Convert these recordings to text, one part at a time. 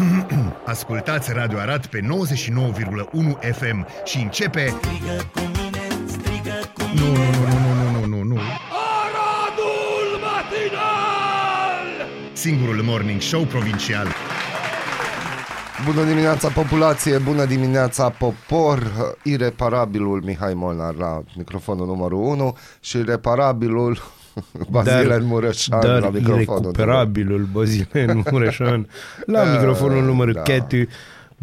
Ascultați Radio Arat pe 99,1 FM și începe... Strigă cu mine, strigă cu Nu, nu, nu, nu, nu, nu, nu, nu. Aradul matinal! Singurul morning show provincial. Bună dimineața populație, bună dimineața popor, ireparabilul Mihai Molnar la microfonul numărul 1 și ireparabilul Bazile Mureșan dar la microfonul irecuperabilul Bazile Mureșan la Da, microfonul numărul da. 4.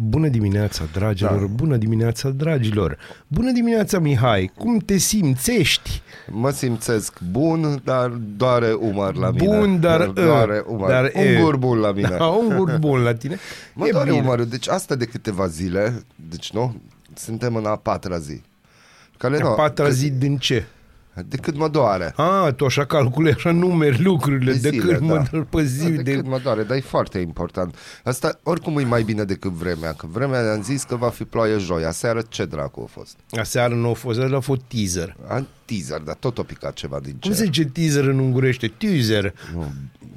Bună dimineața, dragilor, Da. bună dimineața, dragilor. Bună dimineața, Mihai, cum te simțești? Mă simțesc bun, dar doare umăr la mine Bun, dar, Doare uh, umăr, dar, un e. gur bun la mine Da, un gurt bun la tine. Mă E doare bine. umărul, deci asta de câteva zile, deci nu, suntem în a patra zi care, A nu, patra cât- zi din ce? De cât mă doare A, tu așa calculezi, așa numeri lucrurile, De de, zile, cât mă da. dor pe zi. de, de... cât mă doare, dar e foarte important. Asta oricum e mai bine decât vremea, că vremea ne-am zis că va fi ploaie joi. Aseară ce dracu a fost? Aseară nu a fost, ăla a fost teaser. A, teaser, dar tot a picat ceva din Cum cer. se zice teaser în ungurește? Teaser. Nu,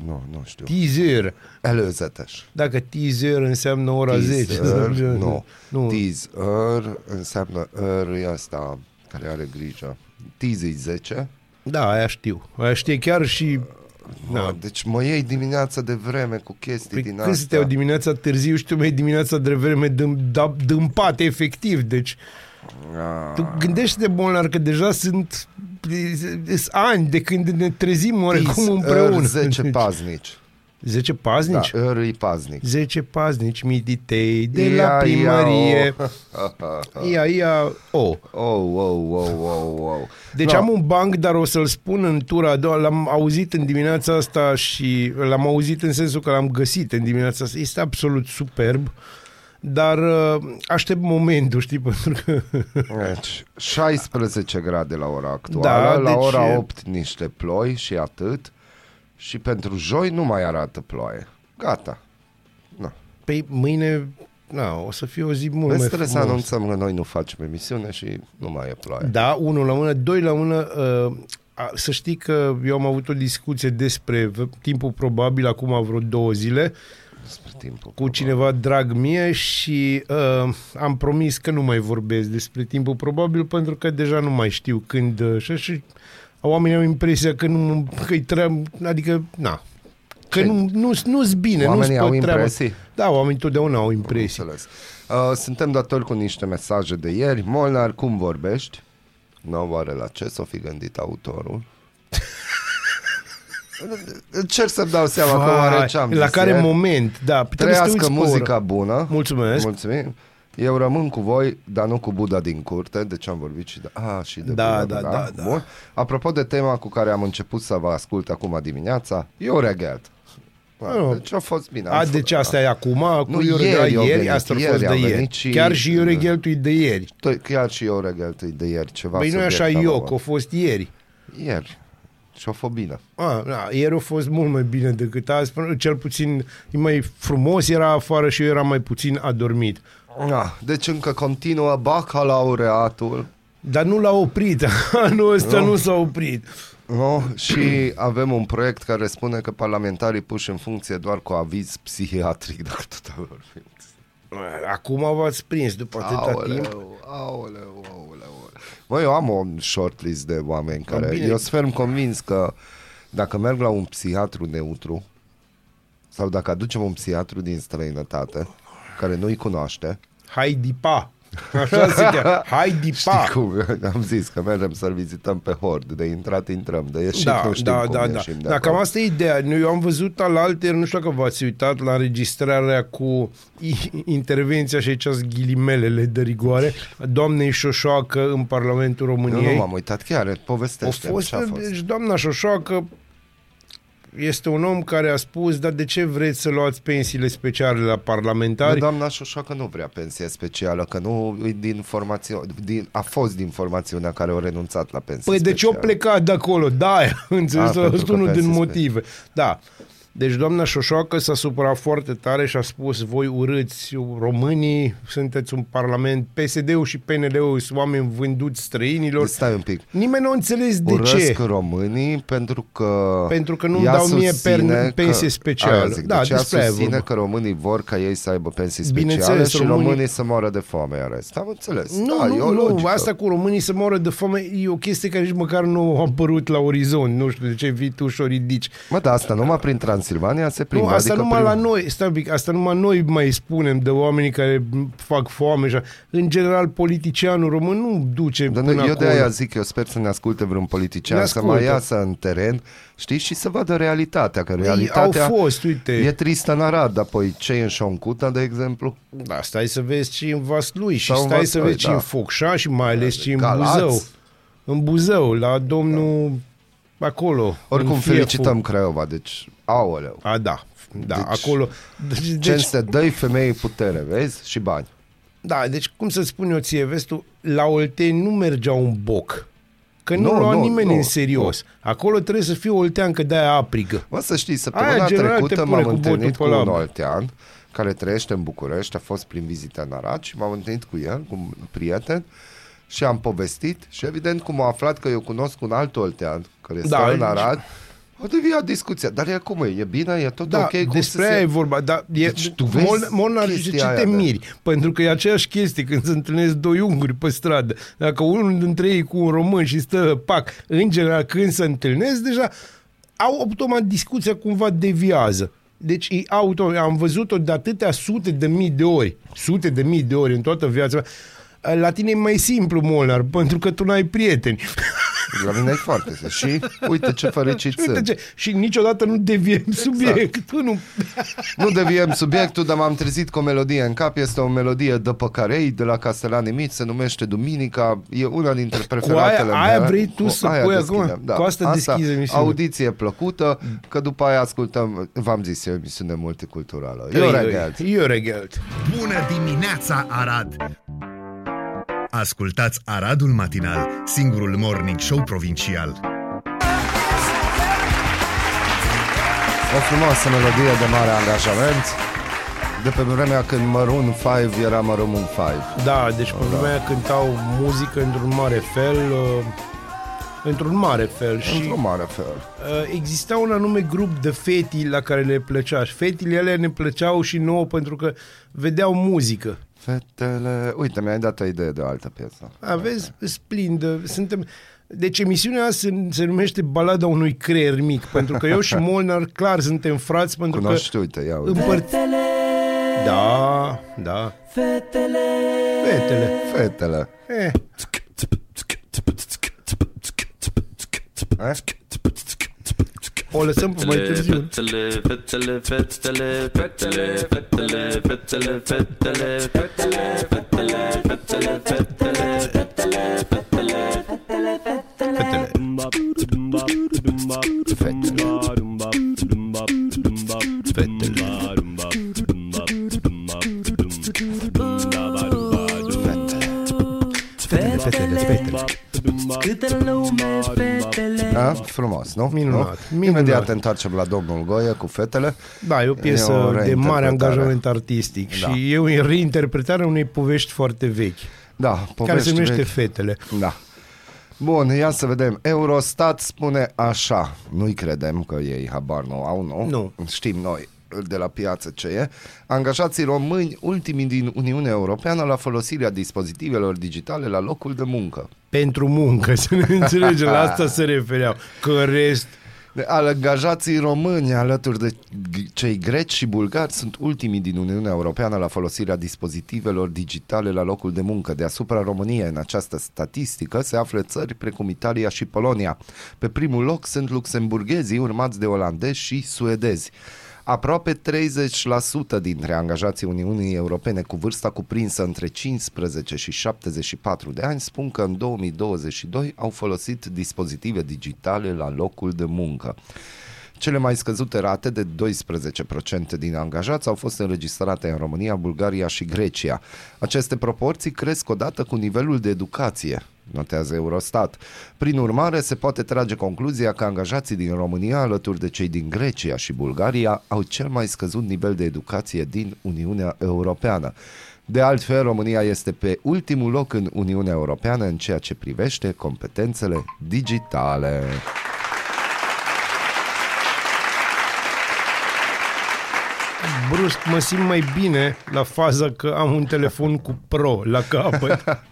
nu, nu știu. Teaser. Előzetes. Dacă teaser înseamnă ora 10. Teaser, nu. nu. Teaser înseamnă er e asta care are grijă. Teaser e 10. Da, aia știu. Aia știe chiar și... Da. Da. Deci mă iei dimineața de vreme cu chestii Păi din când să te iau astea. dimineața târziu și tu mai dimineața de vreme dâm- da- dâmpate efectiv. Deci Ah. tu gândește-te, Bolnar, că deja sunt sunt ani de când ne trezim oarecum Teaser, împreună. 10 Deci, paznici. 10 Da, paznici? er e paznic. 10 paznici mititei de Ia, la primărie. Ia, oh. Ia, ia, oh. Oh, oh, oh, oh, oh. Deci No, am un banc, dar o să-l spun în tura a doua. L-am auzit în dimineața asta și l-am auzit în sensul că l-am găsit în dimineața asta. Este absolut superb, dar uh, aștept momentul, știi, pentru că... Deci, 16 grade la ora actuală, Da, la deci ora e- 8 niște ploi și atât. Și pentru joi nu mai arată ploaie. Gata. Nu. Păi mâine, na, o să fie o zi mult Vezi, mai trebuie să frumos. anunțăm că noi nu facem emisiune și nu mai e ploaie. Da, unul la mână, doi la mână. Uh, a, să știi că eu am avut o discuție despre v- timpul probabil acum vreo două zile Despre timpul. cu cineva drag mie și uh, am promis că nu mai vorbesc despre timpul probabil pentru că deja nu mai știu când uh, și, și oamenii au impresia că nu că-i treabă, adică na, că Ce? nu, nu, nu-s bine, Oamenii nu-s au pe treabă. impresii? Da, oamenii totdeauna au impresii. Înțeles. Uh, suntem datori cu niște mesaje de ieri. Molnar, cum vorbești? Nu, oare la ce s-o fi gândit autorul? Încerc să-mi dau seama că oare ce am la zis care ieri. moment, da, trebuie să te Trăiască uiți pe muzica oră. bună. Mulțumesc. Mulțumim. Eu rămân cu voi, dar nu cu Buda din curte, deci am vorbit și de, a, și de Da, Buda, da, da, da. Bun. Apropo de tema cu care am început să vă ascult acum dimineața, eu reghet. Nu. Deci a fost bine. am A, fost- deci asta e acum, cu Nu, Iore ieri de au ieri, venit, asta a ieri fost de au ieri. venit și- Chiar și Iore Gheltui de ieri. Tot- Chiar și eu regheltui de ieri ceva Băi, nu e așa subiect am eu, avut. că a fost ieri. Ieri. Și a fost bine. A, da, ieri a fost mult mai bine decât azi, până- cel puțin e mai frumos era afară și eu eram mai puțin adormit. Ah, deci încă continuă bacalaureatul. Dar nu l-a oprit, anul ăsta Nu. nu s-a oprit. No? Și avem un proiect care spune că parlamentarii puși în funcție doar cu aviz psihiatric, dacă tot vor fi. Acum v-ați prins după atâta timp. Aoleu, aoleu, aoleu. Mă, eu am o shortlist de oameni care... bine. Eu sunt ferm convins că dacă merg la un psihiatru neutru sau dacă aducem un psihiatru din străinătate care nu-i cunoaște, Heidi Pa. Așa se cheamă. Heidi Pa. Știi cum? Am zis că mergem să-l vizităm pe Hord. De intrat intrăm, de ieșit Da, nu știm da, cum da, da. ieșim de Da, acolo. cam asta e ideea. Eu am văzut alalter, nu știu dacă v-ați uitat la înregistrarea cu i- intervenția și aici sunt ghilimelele de rigoare a doamnei Șoșoacă în Parlamentul Eu României. nu m-am uitat chiar, a povestește fost, ce a fost. deci doamna Șoșoacă este un om care a spus, dar de ce vreți să luați pensiile speciale la Dar parlamentari? doamna Șoșoacă nu vrea pensie specială, că nu e din formațiune, din, a fost din formațiunea care au renunțat la pensie Păi de ce o specială. plecat de acolo? Da, înțeles, A, ăsta pentru este că unul din pensie motive. Da. Deci doamna Șoșoacă s-a supărat foarte tare și a spus voi urâți românii, sunteți un parlament, PSD-ul și PNL-ul sunt oameni vânduți străinilor. Stai un pic. Nimeni nu a înțeles de Urăsc ce. românii pentru că Pentru că nu-mi ea dau mie susține per- pensie că- specială. Aia zic, Da, deci ea despre aia e susține vorba. că românii vor ca ei să aibă pensii speciale Bineînțeles, și românii- românii să moară de foame în rest. Am înțeles. Nu, da, e o nu, nu, logică. asta cu românii să moară de foame e o chestie care nici măcar nu a apărut la orizont. Nu știu de ce vii tu și o ridici. Mă, da, asta numai prin Transilvania se plimbă. Nu, asta adică numai prin... la noi, stai un pic, asta numai noi mai spunem de oamenii care fac foame. Și în general, politicianul român nu duce Dar până nu, eu de acolo. aia zic, eu sper să ne asculte vreun politician, Ne să ascultă. mai iasă în teren, știți, și să vadă realitatea, că Ei, realitatea au fost, uite. e tristă în Arad, apoi ce e în Șoncuta, de exemplu? Da, stai să vezi ce e în Vaslui și Sau în stai să Vaslui, vezi ce e da. în Focșa și mai ales ce e în Galați. Buzău. În Buzău, la domnul acolo. Oricum în Fiefu. felicităm Craiova, deci, aoleu. A, da. Da, Deci- acolo. Deci, Deci, deci, Cinste, dă femeii putere, vezi? Și bani. da, deci cum să spun eu ție, vezi tu, la Olteni nu mergea un boc. Că nu, Nu, nu lua nu, nimeni nu, în serios. Acolo trebuie să fie olteancă de aia aprigă. Mă, să știi, Aia, săptămâna general, te trecută pune m-am cu întâlnit botul cu pe un labă. oltean care trăiește în București, a fost prin vizită în Arad și m-am întâlnit cu el, cu un prieten și am povestit și evident cum a aflat că eu cunosc un alt oltean care Da, stă în și- Arad, a deviat discuția. Dar e cum e? E bine? E tot Da, ok? Cum despre să aia se... e vorba, dar e, Deci tu vezi Mon, Molnar zice chestia ce aia te de- miri, pentru că e aceeași chestie când se întâlnesc doi unguri pe stradă. Dacă unul dintre ei cu un român și stă pac, în general când se întâlnesc, deja au automat discuția cumva deviază. Deci e auto, am văzut-o de atâtea sute de mii de ori, sute de mii de ori în toată viața mea. La tine e mai simplu, Molnar, pentru că tu n-ai prieteni. La mine e foarte simplu. Și uite ce fericit Uite sunt. ce, și niciodată nu deviem Exact. subiectul. Nu. Nu deviem subiectul, dar m-am trezit cu o melodie în cap. Este o melodie de Păcarei, de la Castelani Mici, se numește Duminica. E una dintre preferatele aia mele. vrei tu Cu să aia pui deschidem, acum? Cu asta deschizi emisiunea. Audiție plăcută, că după aia ascultăm, v-am zis, e o emisiune multiculturală. Eu Oi, regret. oi, Eu regelt. Bună dimineața, Arad! Ascultați Aradul Matinal, singurul morning show provincial. O frumoasă melodie de mare angajament. De pe vremea când Maroon 5 era Maroon 5. Da, deci pe vremea aia cântau muzică într-un mare fel, uh, într-un mare fel și Într-un mare fel. uh, exista un anume grup de feti la care le plăcea și fetile alea ne plăceau și nouă pentru că vedeau muzică. Fetele... Uite, mi-ai dat o idee de o altă piesă. Aveți splindă, suntem... Deci emisiunea se, se numește Balada unui creier mic, pentru că eu și Molnar clar suntem frați pentru Cunoști, că uite, ia uite. împăr... Da, da. Fetele. Fetele. Fetele. Eh. Eh? O lăsăm mai târziu. Fetele, fetele, fetele, fetele, fetele, fetele, fetele, fetele, fetele, fetele, fetele, fetele, Fetele, fetele. Câte lume fetele A? Frumos, nu? Minunat, Nu? minunat. Imediat ne întoarcem la domnul Goie cu fetele. Da, e o piesă E o de mare reinterpretare. angajament artistic Da. și e o reinterpretare a unei povești foarte vechi, Da, care se povești numește vechi. Fetele. Da. Bun, ia să vedem. Eurostat spune așa. Nu-i credem că ei habar nu au, nu? Nu. Știm noi de la piață ce e. Angajații români, ultimii din Uniunea Europeană la folosirea dispozitivelor digitale la locul de muncă. Pentru muncă, să ne înțelegem, la asta se refereau. Că în rest, De- Angajații români alături de g- cei greci și bulgari sunt ultimii din Uniunea Europeană la folosirea dispozitivelor digitale la locul de muncă. Deasupra României în această statistică se află țări precum Italia și Polonia. Pe primul loc sunt luxemburghezii urmați de olandezi și suedezi. Aproape 30% dintre angajații Uniunii Europene cu vârsta cuprinsă între 15 și 74 de ani spun că în 2022 au folosit dispozitive digitale la locul de muncă. Cele mai scăzute rate de 12% din angajați au fost înregistrate în România, Bulgaria și Grecia. Aceste proporții cresc odată cu nivelul de educație. Notează Eurostat. Prin urmare, se poate trage concluzia că angajații din România, alături de cei din Grecia și Bulgaria, au cel mai scăzut nivel de educație din Uniunea Europeană. De altfel, România este pe ultimul loc în Uniunea Europeană în ceea ce privește competențele digitale. Brusc mă simt mai bine la faza că am un telefon cu Pro la capăt.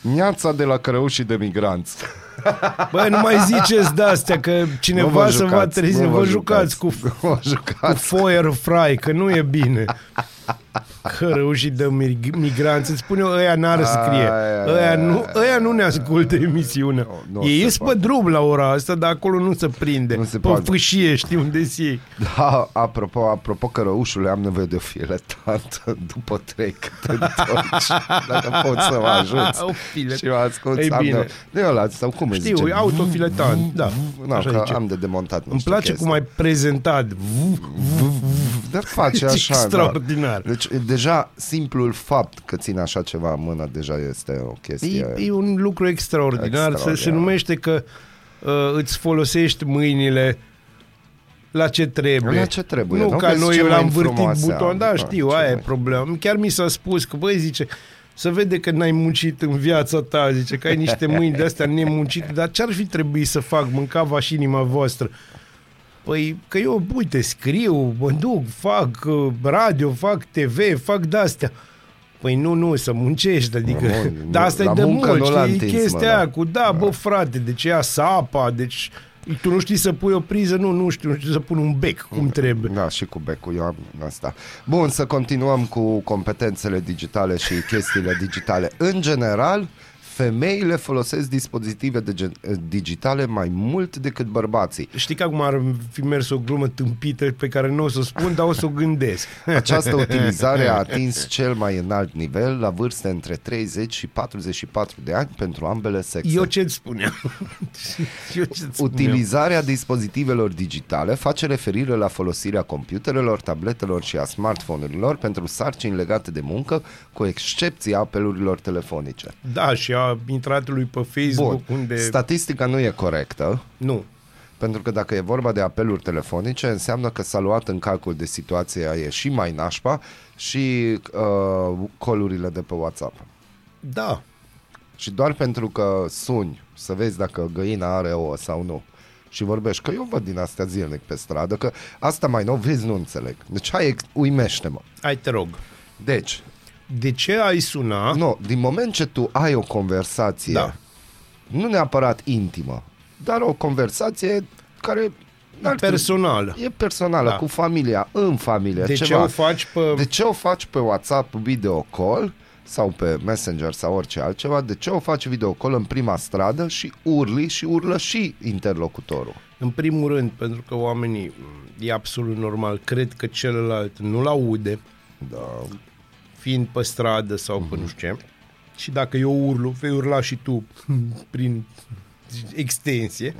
Niața de la cărăușii de migranți. Bă, nu mai ziceți de-astea că Nu cineva vă să vă jucați, trezi, nu vă, vă jucați cu, jucați, nu vă cu jucați. foyer fry, că nu e bine. Cărăușii de mig- migranți, îți spune eu, ăia n-ar scrie. Ai, ai, Ăia ai, nu, ăia nu ne ascultă emisiunea. Nu, nu Ei se ies pe poate. drum la ora asta, dar acolo nu se prinde. Nu se pe poate. fâșie, știi unde zi. Da, apropo, apropo că răușule, am nevoie de o filetant după trei cât întorci. Dacă poți să mă ajuți. O filet. Și mă asculti. Ei am bine. nevoie- Nu e ăla, sau cum îi Știu, zice? e autofiletant. Da, Nu, așa că zice. am de demontat Îmi niște place chestii. cum ai prezentat. Dar face așa, Extraordinar. Da. Deci, deja, simplul fapt că ține așa ceva în mână, deja este o chestie... E, e un lucru extraordinar. Extraordinar. Se, se numește că uh, îți folosești mâinile la ce trebuie. La ce trebuie, Nu, nu? ca Vezi noi ce l-am mâini vârtit frumoase buton. am. Da, Da, știu, ce aia e mâini. problema. Chiar mi s-a spus că, băi, zice, să vede că n-ai muncit în viața ta, zice, că ai niște mâini de astea nemuncite, dar ce-ar fi trebuit să fac? Mâncava și inima voastră. Păi că eu, uite, scriu, mă duc, fac uh, radio, fac TV, fac de-astea. Păi nu, nu, să muncești, adică... Nu, nu, dar asta la e de muncă mult, nu l-a știi, întins, chestia mă, da. aia cu, da, bă, frate, deci ia sapa, deci... Tu nu știi să pui o priză? Nu, nu știu, nu știu să pun un bec cum trebuie. Da, și cu becul, eu am asta. Bun, să continuăm cu competențele digitale și chestiile digitale. În general, femeile folosesc dispozitive de gen- digitale mai mult decât bărbații. Știi că acum ar fi mers o glumă tâmpită pe care nu o să o spun, dar o să o gândesc. Această utilizare a atins cel mai înalt nivel la vârste între 30 și 44 de ani pentru ambele sexe. Eu ce-ți spuneam? Eu ce-ți spuneam? Utilizarea dispozitivelor digitale face referire la folosirea computerelor, tabletelor și a smartphone-urilor pentru sarcini legate de muncă, cu excepția apelurilor telefonice. Da, și a intratului pe Facebook Bun, unde... statistica nu e corectă, Nu. pentru că dacă e vorba de apeluri telefonice, înseamnă că s-a luat în calcul de situația e și mai nașpa și uh, colurile de pe WhatsApp. Da. Și doar pentru că suni să vezi dacă găina are ouă sau nu și vorbești, că eu văd din astea zilnic pe stradă, că asta mai nou vezi, nu înțeleg. Deci hai, ex- uimește-mă. Hai te rog. Deci, De ce ai suna? nu, din moment ce tu ai o conversație, Da. nu neapărat intimă, dar o conversație care n-ar trebui- Personală. E personală, Da. cu familia, în familie. De ce ceva. o faci pe... De ce o faci pe WhatsApp video call sau pe Messenger sau orice altceva? De ce o faci video call în prima stradă și urli și urlă și interlocutorul? În primul rând, pentru că oamenii, e absolut normal, cred că celălalt nu-l aude, Da. Fiind pe stradă sau pe nu știu ce. Și dacă eu urlu, vei urla și tu prin extensie.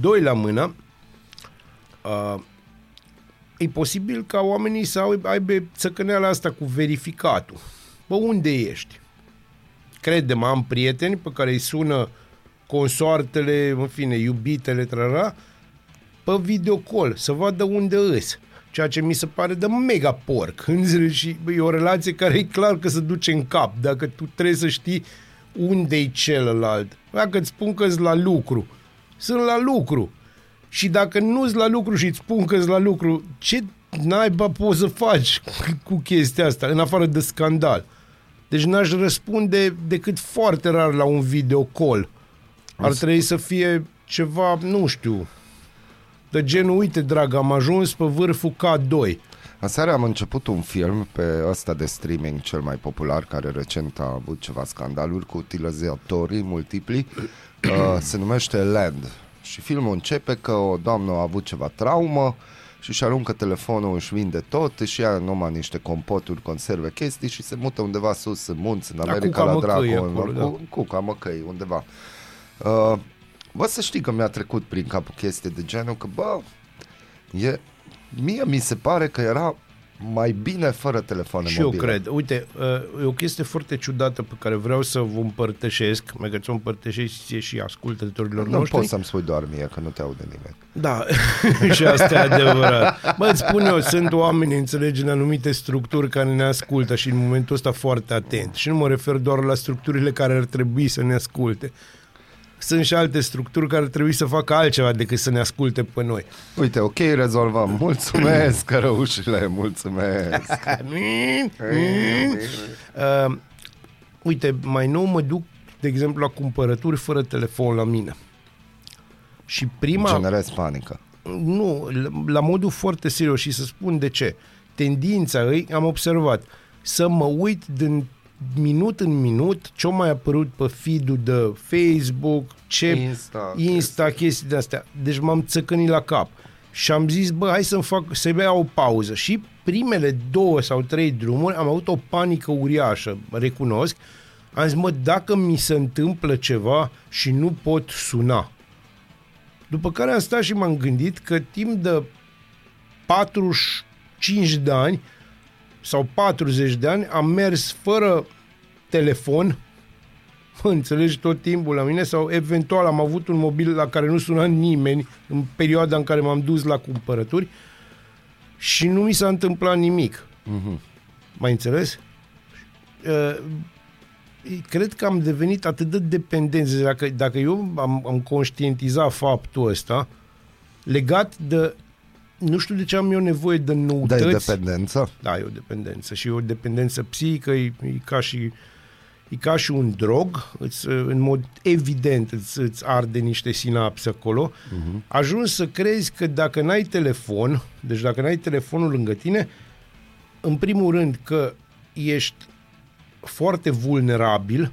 Doi la mână, uh, e posibil ca oamenii să aibă, aibă țăcăneala asta cu verificatul. Bă, unde ești? Credem, am prieteni pe care îi sună consoartele, în fine, iubitele, trara, pe videocall, să vadă unde îs. Ceea ce mi se pare de mega porc. Înțelegi? Și bă, e o relație care e clar că se duce în cap. Dacă tu trebuie să știi unde e celălalt. Dacă îți spun că la lucru, sunt la lucru. Și dacă nu-s la lucru și îți spun că la lucru, ce naiba poți să faci cu chestia asta, în afară de scandal? Deci n-aș răspunde decât foarte rar la un videocall. Ar trebui să fie ceva, nu știu, de genul, uite, drag, am ajuns pe vârful K2. Aseară am început un film pe ăsta de streaming cel mai popular, care recent a avut ceva scandaluri cu utilizatorii multipli. Uh, se numește Land. Și filmul începe că o doamnă a avut ceva traumă și își aruncă telefonul, își vinde tot, își ia numai niște compoturi, conserve, chestii și se mută undeva sus în munți, în La America, Cuca la Măcăi, Dragon, acolo, la da. Cu- Cuca Măcăi, undeva. Uh, bă, să știi că mi-a trecut prin capul chestie de genul că, bă, e, mie mi se pare că era mai bine fără telefoane Și mobile. eu cred. Uite, uh, e o chestie foarte ciudată pe care vreau să vă împărtășesc, mai că ți-o împărtășesc ție și ascultătorilor Nu noștri. poți să-mi spui doar mie, că nu te aude nimeni. Da, și asta e adevărat. Bă, îți spun eu, sunt oameni, înțelegi, în anumite structuri care ne ascultă și în momentul ăsta foarte atent. Și nu mă refer doar la structurile care ar trebui să ne asculte. Sunt și alte structuri care ar trebui să facă altceva decât să ne asculte pe noi. Uite, ok, rezolvăm. Mulțumesc, cărăușile, mulțumesc. Uh, uite, mai nou mă duc, de exemplu, la cumpărături fără telefon la mine. Și prima... Generez panică. Nu, la- la modul foarte serios și să spun de ce. Tendința ei, am observat, să mă uit din minut în minut ce mai apărut pe feed-ul de Facebook, ce Insta, Insta chestii de astea. Deci m-am țăcănit la cap. Și am zis, bă, hai să-mi fac, să iau o pauză. Și primele două sau trei drumuri am avut o panică uriașă, recunosc. Am zis, mă, dacă mi se întâmplă ceva și nu pot suna. După care am stat și m-am gândit că timp de 45 de ani sau 40 de ani am mers fără telefon, mă înțelegi, tot timpul la mine sau eventual am avut un mobil la care nu suna nimeni în perioada în care m-am dus la cumpărături și nu mi s-a întâmplat nimic. Mhm. Mai înțeles? Uh, cred că am devenit atât de dependenți. Dacă, dacă eu am, am conștientizat faptul ăsta, legat de nu știu de ce am eu nevoie de Da, noutăți. e dependență. Da, e o dependență și e o dependență psihică, e, e ca și e ca și un drog, îți, în mod evident îți, îți arde niște sinapse acolo, uh-huh. ajungi să crezi că dacă n-ai telefon, deci dacă n-ai telefonul lângă tine, în primul rând că ești foarte vulnerabil,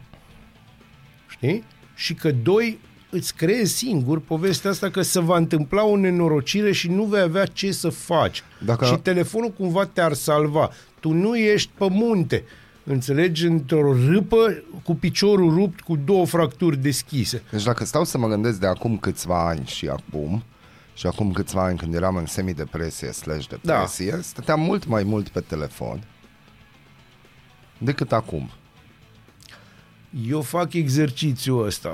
știi? Și că doi, îți creezi singur povestea asta că se va întâmpla o nenorocire și nu vei avea ce să faci. Dacă- Și telefonul cumva te-ar salva. Tu nu ești pe munte, înțelegi, într-o râpă cu piciorul rupt, cu două fracturi deschise. Deci dacă stau să mă gândesc de acum câțiva ani și acum, și acum câțiva ani când eram în semidepresie slash depresie, da. stăteam mult mai mult pe telefon decât acum. Eu fac exercițiul ăsta,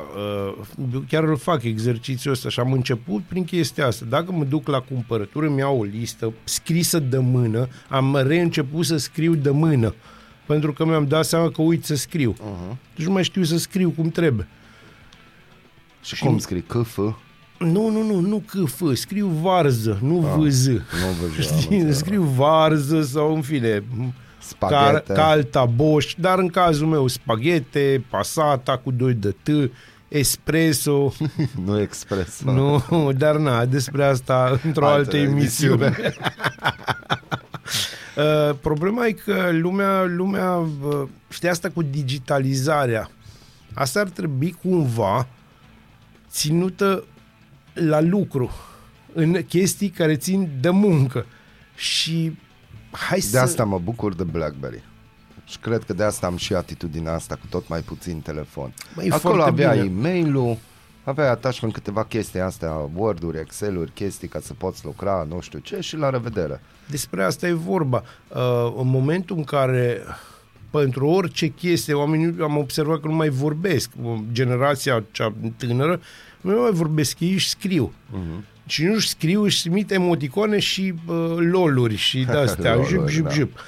uh, eu chiar îl fac exercițiul ăsta și am început prin chestia asta. Dacă mă duc la cumpărături, îmi iau o listă scrisă de mână, am reînceput să scriu de mână, pentru că mi-am dat seama că uit să scriu. Uh-huh. Deci nu mai știu să scriu cum trebuie. Și, cum scrii? CF? Nu, nu, nu, nu câf, scriu varză, nu ah, vz. Nu vă Știi, scriu varză sau în fine, ca, Spaghete. ca alta boș, dar în cazul meu spaghete, pasata cu 2 de T, espresso, nu expres. nu, dar na, despre asta într-o altă, Altă emisiune. emisiune. Uh, problema e că lumea, lumea uh, știi asta cu digitalizarea, asta ar trebui cumva ținută la lucru, în chestii care țin de muncă. Și hai De să... asta mă bucur de BlackBerry. Și cred că de asta am și atitudinea asta cu tot mai puțin telefon. Bă, e Acolo foarte avea bine. e-mail-ul, aveai attachment câteva chestii astea, Word-uri, Excel-uri, chestii ca să poți lucra, nu știu ce, și la revedere. Despre asta e vorba. Uh, în momentul în care pentru orice chestie, oamenii am observat că nu mai vorbesc. Generația cea tânără nu mai vorbesc, ei își scriu. Uh-huh. Și nu își scriu, își trimit emoticoane și uh, loluri și de-astea, Loluri, jup, jup, da. jup.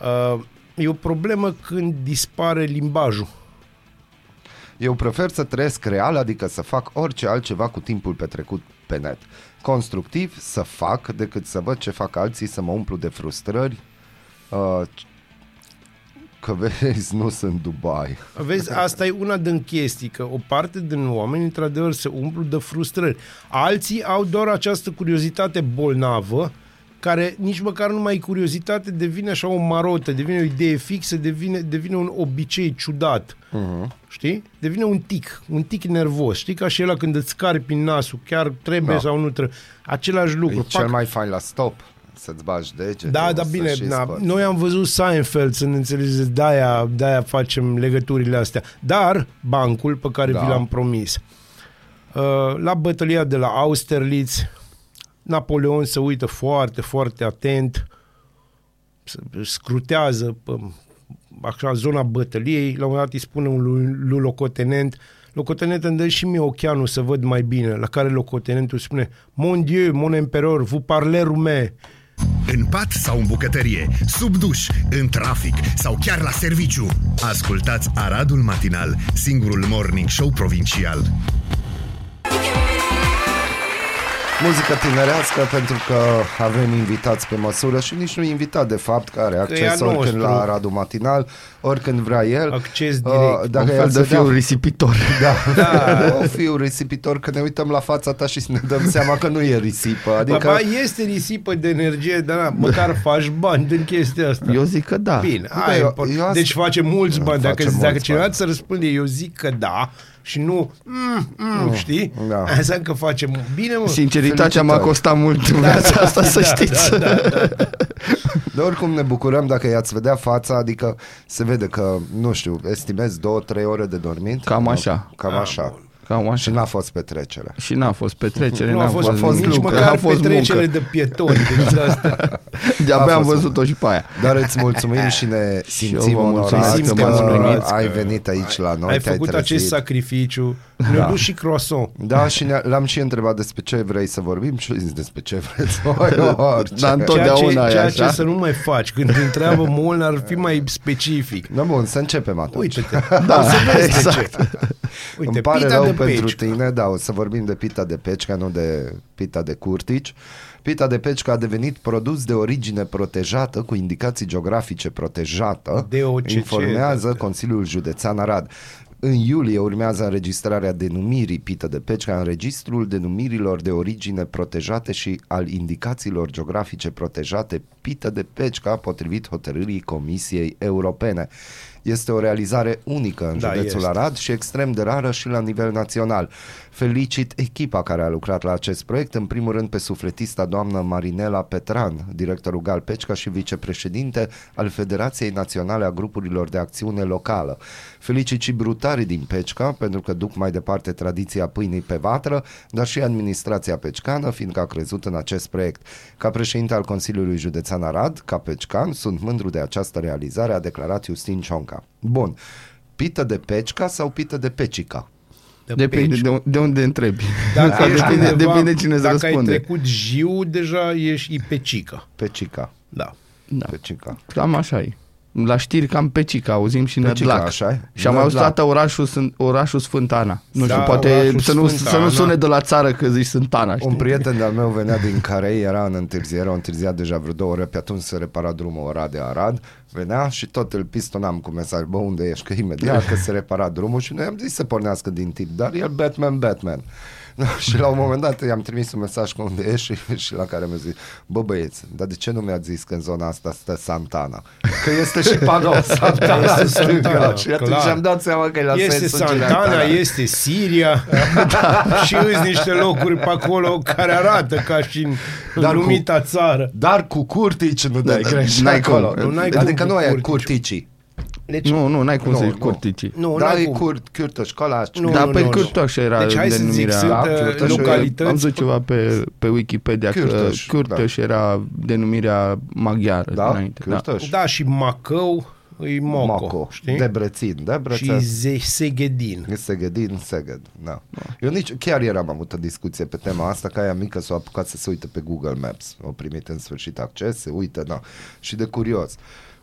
Uh, e o problemă când dispare limbajul. Eu prefer să trăiesc real, adică să fac orice altceva cu timpul petrecut pe net. Constructiv să fac decât să văd ce fac alții, să mă umplu de frustrări. Uh, că vezi, nu sunt Dubai. Vezi, asta e una din chestii, că o parte din oameni, într-adevăr, se umplu de frustrări. Alții au doar această curiozitate bolnavă, care nici măcar nu mai e curiozitate, devine așa o marotă, devine o idee fixă, devine, devine un obicei ciudat. Uh-huh. Știi? Devine un tic, un tic nervos. Știi ca și ăla când îți scarpi în nasul, chiar trebuie Da. sau nu trebuie. Același lucru. E cel mai fain la stop, să-ți bagi degetul. Da, da, să bine, și na, spărgi. noi am văzut Seinfeld, să ne înțelegeți, de-aia, de-aia facem legăturile astea. Dar bancul pe care Da. vi l-am promis, uh, la bătălia de la Austerlitz, Napoleon se uită foarte, foarte atent, să scrutează pe, așa, zona bătăliei, la un moment dat îi spune un lui, lui locotenent, locotenent îmi dă și mie ochianul să văd mai bine, la care locotenentul spune, Mon Dieu, mon emperor, vous parlez roumain. În pat sau în bucătărie, sub duș, în trafic sau chiar la serviciu. Ascultați Aradul Matinal, singurul morning show provincial. Muzică tinerească pentru că avem invitați pe măsură și nici nu invitat de fapt care are Că e acces a oricând nostru. la Radu Matinal, oricând vrea el. Acces Uh, direct. Dacă un fel i-ați de vedea- fiu risipitor. Da, Da. da. o fiu risipitor că ne uităm la fața ta și ne dăm seama că nu e risipă. Adică... Adică Ba, este risipă de energie, dar na, măcar faci bani din chestia asta. Eu zic că da. Bine, Da, hai, eu- eu, eu asta- deci face mulți Da, bani. Dacă, face dacă mulți cineva bani. să răspunde, eu zic că da și nu, mm, mm, știi? da. Înseamnă că face bine, mă. Sinceritatea m-a Felicitări. costat mult în viața asta, să știți. Da, da, da, da. De oricum ne bucurăm dacă i-ați vedea fața, adică se vede că, nu știu, estimezi două, trei ore de dormit? Cam așa. Cam așa. Cam Și așa. n-a fost petrecere. Și n-a fost petrecere, Nu n-a a fost, fost, fost nici lucru, măcar a fost petrecere muncă. de pietoni. Deci asta. De-abia A am fost văzut-o și pe aia. Dar îți mulțumim și ne eu simțim vă mulțumesc onorați că că, m-ați primit, ai că venit aici la noi, Ai te-ai făcut trezit. acest sacrificiu. Ne-a dus și croissant. Da, și ne- l-am și întrebat despre ce vrei să vorbim și a zis despre ce vreți voi, orice. Dar Ceea ce, Totdeauna e ceea ce așa. să nu mai faci. Când te întreabă mult, ar fi mai specific. Da, bun, să începem atunci. Uite-te. Da, o să vezi exact. de ce. Uite, Îmi pare pita rău de pentru peci. tine, da, o să vorbim de pita de pecica, nu de pita de curtici. Pita de pecica a devenit produs de origine protejată cu indicații geografice protejată, DOCC, informează da. Consiliul Județean Arad. În iulie urmează înregistrarea denumirii pită de pecica în registrul denumirilor de origine protejate și al indicațiilor geografice protejate pită de pecica potrivit hotărârii Comisiei Europene. Este o realizare unică în Da, județul este. Arad și extrem de rară și la nivel național. Felicit echipa care a lucrat la acest proiect, în primul rând pe sufletista doamnă Marinela Petran, directorul Gal Pecica și vicepreședinte al Federației Naționale a Grupurilor de Acțiune Locală. Felicit și brutarii din Pecica, pentru că duc mai departe tradiția pâinii pe vatră, dar și administrația pecicană, fiindcă a crezut în acest proiect. Ca președinte al Consiliului Județean Arad, ca pecican, sunt mândru de această realizare, a declarat Justin Cionca. Bun. Pită de pecica sau pită de pecica? De Depinde peci. de, un- de unde întrebi. Dacă Asta ești depinde, undeva- depinde cine îți Dacă răspunde. ai trecut jiu, deja ești pecică. Pecica. Da. Da. Pecica. Cam așa e. La știri cam Pecica, auzim și Pecica, Nădlac. așa e? Și am auzit Nădlac. toată orașul, Sfânt- orașul Sfântana. Nu Da, știu, poate orașul să nu, să Sfântana. nu sune de la țară că zici Sfântana, știi? Un prieten de-al meu venea din Carei, era în întârziere, au întârziat deja vreo două ore, pe atunci se repara drumul Oradea-Arad, venea și tot îl pistonam cu mesaj, bă, unde ești? Că imediat că se repara drumul și noi am zis să pornească din tip, dar el Batman, Batman. Da, și la un moment dat i-am trimis un mesaj cu unde ești și, și la care mi-a zis, bă băieți, dar de ce nu mi-ați zis că în zona asta stă Santana? Că este și panou Santana Este în stânga. Santana, Și atunci clar. am dat seama că e la Este sensul Santana, Giuliantana. este Siria și îți niște locuri pe acolo care arată ca și în Dar cu- lumita țară. Dar cu curtici nu dai Da, greș n-ai acolo. cum. Nu, n-ai adică cum nu cu e curtici. curticii. Deci, Nu, nu, n-ai cum Nu, să zici nu. curticii. nu, da, n-ai e cum. curt, curtoș, colaș. Nu, Da, nu, pe nu, Cârtoș nu. așa era Deci hai să zic, denumirea. sunt Da, uh, Cârtoș e- localități... Am văzut ceva pe, pe Wikipedia Cârtoș, că Cârtoș era denumirea maghiară Da, dinainte. Da. Cârtoș. Da, și Macău e Moco, Moco, știi? Debrețin, și Debrețin. Ze- Segedin. Segedin, Seged, da. Eu nici, chiar ieri am avut o discuție pe tema asta, că aia mică s-a apucat să se uite pe Google Maps. Au primit în sfârșit acces, se uită, da. Și de curios.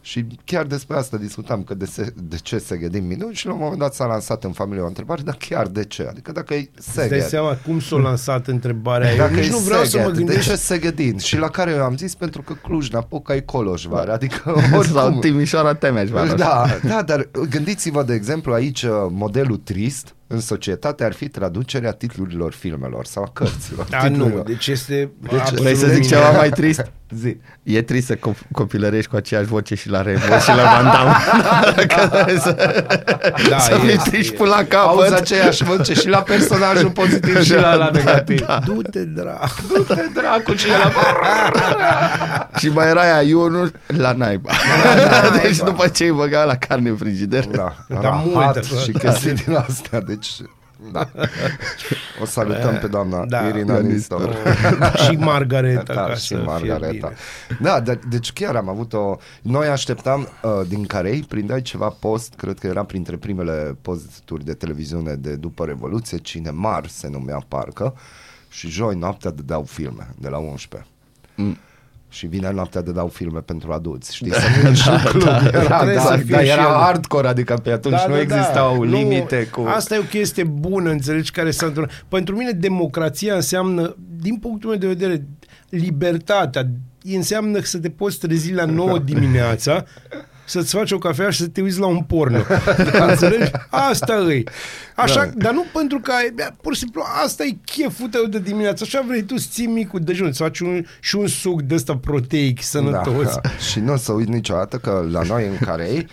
Și chiar despre asta discutam, că de, se, de ce Segedin minuni și la un moment dat s-a lansat în familie o întrebare, dar chiar de ce? Adică dacă e Îți dai Seged, seama cum s-a lansat întrebarea. Eu Dacă nici e nu vreau să mă Szeged, gândesc. De ce Segedin? Și la care eu am zis pentru că Cluj-Napoca e Coloșvar. Adică Sau oricum. Timișoara Temeș. vă arăt. Da, da, dar gândiți-vă, de exemplu, aici uh, modelul trist în societate ar fi traducerea titlurilor filmelor sau a cărților. Da, nu, Titlurilor. deci este Deci, absolut Vrei să zic minunat. ceva mai trist? Zi. E trist să co- copilărești cu aceeași voce și la Remo și la Van Damme. Dacă vrei să, Da, să fii este, trist până la Auzi capăt. aceeași voce și la personajul pozitiv și la, la negativ. Du-te, dracu. Du-te dracu și la... Și mai era aia, eu nu... La naiba. deci după ce îi băga la carne în frigider. Da, Dar rahat multe, și da. chestii din astea. Deci Da. O salutăm pe doamna Da. Irina Ionis Nistor. și Margareta, Da, ca și să fie Margareta. bine. Da, de, deci chiar am avut o... Noi așteptam uh, din Carei, prindeai ceva post, cred că era printre primele posturi de televiziune de după Revoluție, Cinemar se numea parcă, și joi noaptea dădeau filme, de la 11. Mm. Și vineri noaptea dădeau filme pentru adulți, știi? Să nu ieși în club. Era, Trebuie da, să fie dar și era el. hardcore, adică pe atunci nu existau Nu, limite cu... Asta e o chestie bună, înțelegi, care s-a întâmplat. Pentru mine democrația înseamnă, din punctul meu de vedere, libertatea. Înseamnă să te poți trezi la 9 dimineața, să-ți faci o cafea și să te uiți la un porno. Înțelegi? Asta e. Așa, da. dar nu pentru că ai, bea, pur și simplu asta e cheful tău de dimineață. Așa vrei tu să ții micul dejun, să faci un, și un suc de ăsta proteic sănătos. Da. și nu o să uit niciodată că la noi în Carei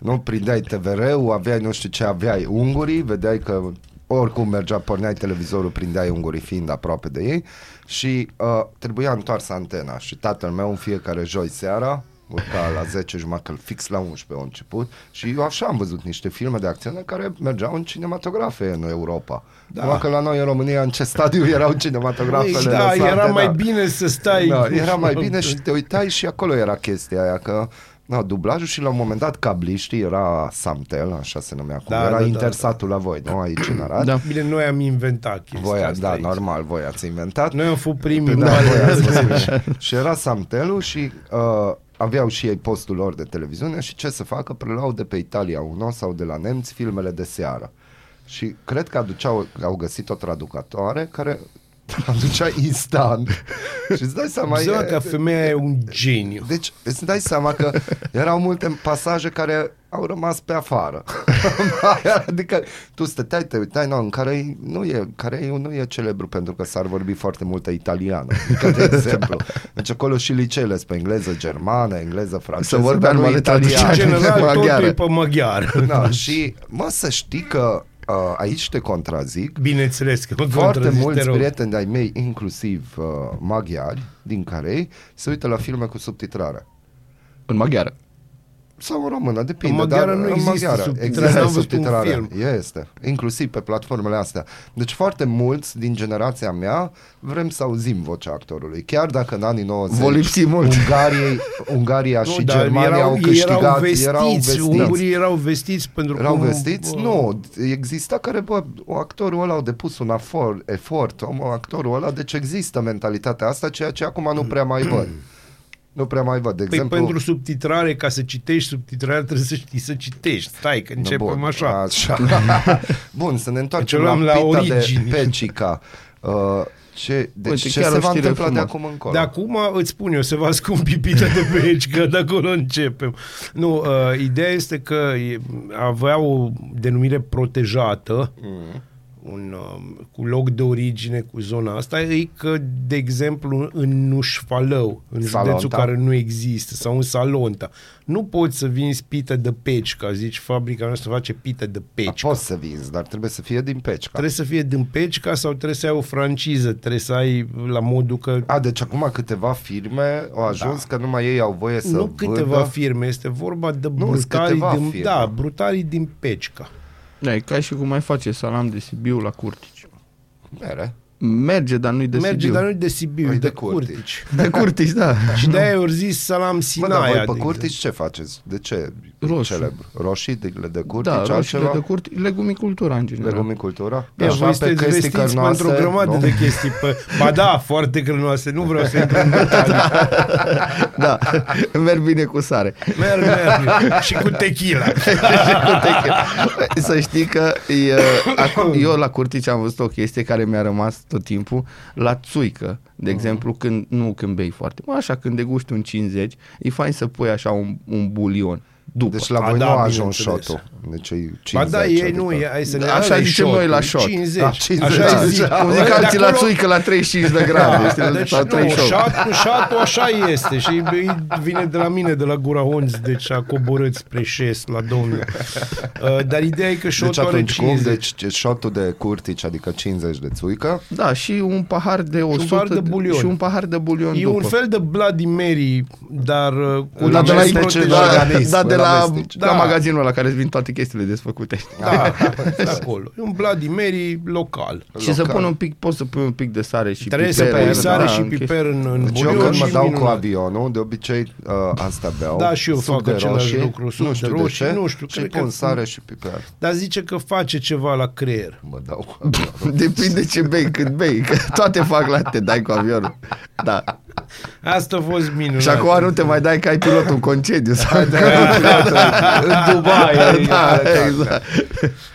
nu prindeai TVR-ul, aveai nu știu ce, aveai ungurii, vedeai că oricum mergea, porneai televizorul, prindeai ungurii fiind aproape de ei și uh, trebuia întoarsă antena și tatăl meu în fiecare joi seara urca la 10 jumătate, că fix la 11 a început și eu așa am văzut niște filme de acțiune care mergeau în cinematografe în Europa. Da. Numai că la noi în România în ce stadiu erau cinematografele Păi, da, lăsate, era mai da. bine să stai... Da, era mai bine și te uitai și acolo era chestia aia că da, dublajul și la un moment dat cabliștii era Samtel, așa se numea acum, Da, era da, da, intersatul la voi, nu aici în Arad. Da. Bine, noi am inventat chestia Voi, asta da, aici. normal, voi ați inventat. Noi am fost primii. Da, mari. voi ați fost primii. și era Samtelul și uh, aveau și ei postul lor de televiziune și ce să facă, preluau de pe Italia 1 sau de la nemți filmele de seară. Și cred că aduceau, au găsit o traducătoare care traducea instant. și îți dai seama... Ziua e- că femeia e un geniu. Deci îți dai seama că erau multe pasaje care au rămas pe afară. adică tu stăteai, te uitai, no, în care nu e, care nu e celebru pentru că s-ar vorbi foarte multă italiană. Adică, de exemplu. Deci acolo și liceele sunt pe engleză, germană, engleză, franceză, Să vorbeam dar nu numai În italiană. general, totul maghiară. e pe maghiar. Da, și mă să știi că uh, aici te contrazic, Bineînțeles că mă foarte contrazici, te mulți rog. prieteni de-ai mei, inclusiv uh, maghiari, din care se uită la filme cu subtitrare. În maghiară. Sau în română, depinde. În maghiară dar nu în există maghiară subtitrare, există n-am văzut un subtitrare. film. Este, inclusiv pe platformele astea. Deci foarte mulți din generația mea vrem să auzim vocea actorului. Chiar dacă în anii 90 Vă lipsi mult. Ungariei, Ungaria Nu, și dar Germania au ei câștigat, erau vestiți, erau vestiți. ungurii erau vestiți pentru Erau cum, vestiți? bă, Nu, exista care, bă, actorul ăla au depus un efort, efort om, actorul ăla, deci există mentalitatea asta, ceea ce acum nu prea mai văd. Nu prea mai văd. De Păi exemplu, pentru subtitrare, ca să citești subtitrarea, trebuie să știi să citești. Stai, că începem Bun, așa. așa. Bun, să ne întoarcem Deci o la, luăm la pita origini. de Pecica. Uh, ce, deci Uite, ce chiar se o va știre întâmpla de frumoasă. acum încolo? De acum îți spun eu, se va scumpi pita de pe aici, că de acolo începem. Nu, uh, ideea este că e- avea o denumire protejată, Mm. Un, uh, cu loc de origine cu zona asta, e că, de exemplu, în Nușfalău, în Salonta. județul care nu există, sau în Salonta, nu poți să vinzi pită de peci, ca zici, fabrica noastră face pită de A, peci. poți să vinzi, dar trebuie să fie din Pecica. Trebuie să fie din pecica sau trebuie să ai o franciză, trebuie să ai la modul că A, deci acum câteva firme au ajuns că numai ei au voie să nu vândă. câteva firme, este vorba de Nu, sunt brutarii câteva din, firme. da, brutarii din Pecica. Da, e ca și cum mai face salam de Sibiu la Curtici. Mere. Merge, dar nu-i de Merge, Sibiu. dar nu de Sibiu, Păi e de de Curtici. Curtici. De Curtici, da. Și de-aia ori zis salam Bă, Sinaia. dar voi pe de Curtici ce faceți? De ce? Roșii. Celebru. Roșii de, de Curtici, Da, roșiile altceva? de Curtici, legumicultura în general. Legumicultura? Ia, voi sunteți vestiți pentru o grămadă nu? de chestii. Pe... Ba da, foarte grănoase, nu vreau să intru în detalii. Da, merg bine cu sare. Merg, merg. Și cu tequila. Să știi că e, acum, eu la Curtici am văzut o chestie care mi-a rămas tot timpul la țuică, de exemplu, când, nu când bei foarte mult, așa când degusti un 50, e fain să pui așa un, un bulion după. Deci la A, voi da, nu a ajuns bineînțeles. șotul. Deci e 50. Ba da, ei adică- nu, e, hai să ne Așa ăla e zicem noi la șotul, șot. 50. Da, 50, Așa da, îi zic. da. Cum zic De alții la acolo- țuică la 35 de grade, știi, Deci sau nu, 38. șatul, șatul așa este și îi vine de la mine, de la Gura Honț, deci a coborât spre șes la domnul. Uh, dar ideea e că Deci șotul are atunci cum? 50. Deci ce- șotul de curtici, adică 50 de țuică. Da, și un pahar de 100 pahar de bulion. și un pahar de bulion E după. un fel de Bloody Mary, dar uh, cu Da, de la, amestece da, organism, da, de în la, amesteci. La Da. magazinul la care îți vin toate chestiile desfăcute. știi? Da, acolo. E un Bloody Mary local. Și să Local. pun un pic, poți să pui un pic de sare și Trebuie piper. să pui sare da, și în piper în, în Deci eu bulion când mă și dau cu minunat. avionul, de obicei uh, asta beau. Da, și eu suc fac de același roșii, lucru, suc nu de știu roșii, de ce, nu știu, și cred pun că- sare și piper. Dar zice că face ceva la creier. Mă dau cu avionul. Depinde ce bei, cât bei, că toate fac la te dai cu avionul. Da. Asta a fost minunat. Și acum nu te mai dai că ai pilotul în concediu. Sau Da, în Dubai. da, exact.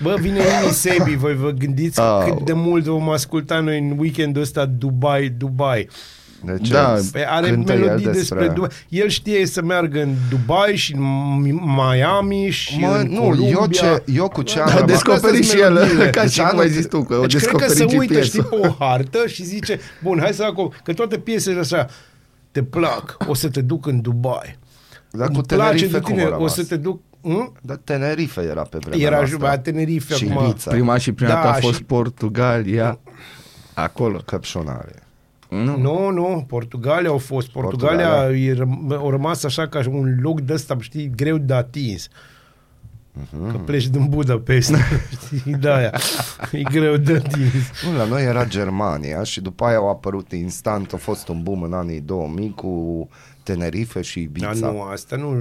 Bă, vine Mini Sebi, voi vă gândiți Au. cât de mult vom asculta noi în weekendul ăsta Dubai, Dubai. De ce? Da, Păi are Cântă el melodii despre... Dubai. El știe să meargă în Dubai și în Miami și Mă, în nu, Columbia. eu, ce, eu cu ce am Da, rămas... descoperi Astea și sunt el, melodiile. ca Deci și cum anul ai tre- zis tu, că o Deci cred că descoperi se uită, GPS-ul. știi, pe o hartă și zice, bun, hai să acum, că toate piesele așa, te plac, o să te duc în Dubai. Dar Îmi cu place Tenerife de cum tine, a o rămas? să te duc... Hm? Dar Tenerife era pe vremea Era noastră. la Tenerife Și acum. Ibiza. Prima și prima Da, dată a fost și- Portugalia. Acolo. Căpșonare. Nu. Nu, nu, Portugalia au fost. Portugalia, Portugalia. e răm- au rămas așa ca un loc de ăsta, știi, greu de atins. Că pleci din Budapest, știi, de aia. E greu de atins. Nu, la noi era Germania și după aia au apărut instant, a fost un boom în anii 2000 cu Tenerife și Ibiza. Dar nu, asta nu,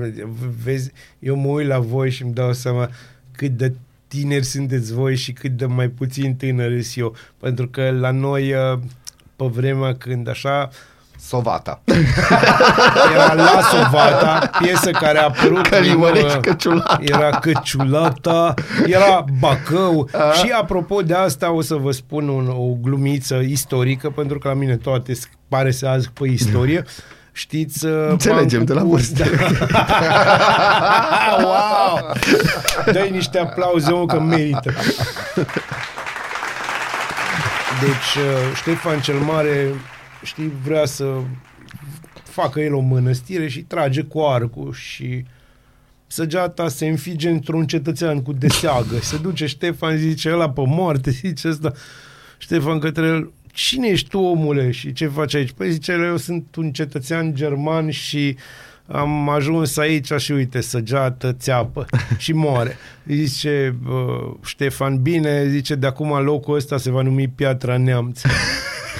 vezi, eu mă uit la voi și îmi dau seama cât de tineri sunteți voi și cât de mai puțin tânăr sunt eu. Pentru că la noi, uh, pe vremea când așa, Sovata. era La Sovata, piesă care a apărut Călimărești în, uh, căciulata. Era Căciulata, era Bacău și apropo de asta o să vă spun un, o glumiță istorică, pentru că la mine toate s- pare să azi pe istorie. Știți... uh, Înțelegem de la bancul- vârstă. Da. wow! Dă-i niște aplauze, omul, că merită. Deci, uh, Ștefan cel Mare, știi, vrea să facă el o mănăstire și trage cu arcul și săgeata se înfige într-un cetățean cu deseagă. Se duce Ștefan, zice ăla pe moarte, zice ăsta. Ștefan către el, cine ești tu, omule, și ce faci aici? Păi zice, eu sunt un cetățean german și am ajuns aici și uite, săgeată, țeapă și moare. Zice uh, Ștefan, bine, zice, de acum locul ăsta se va numi Piatra Neamț.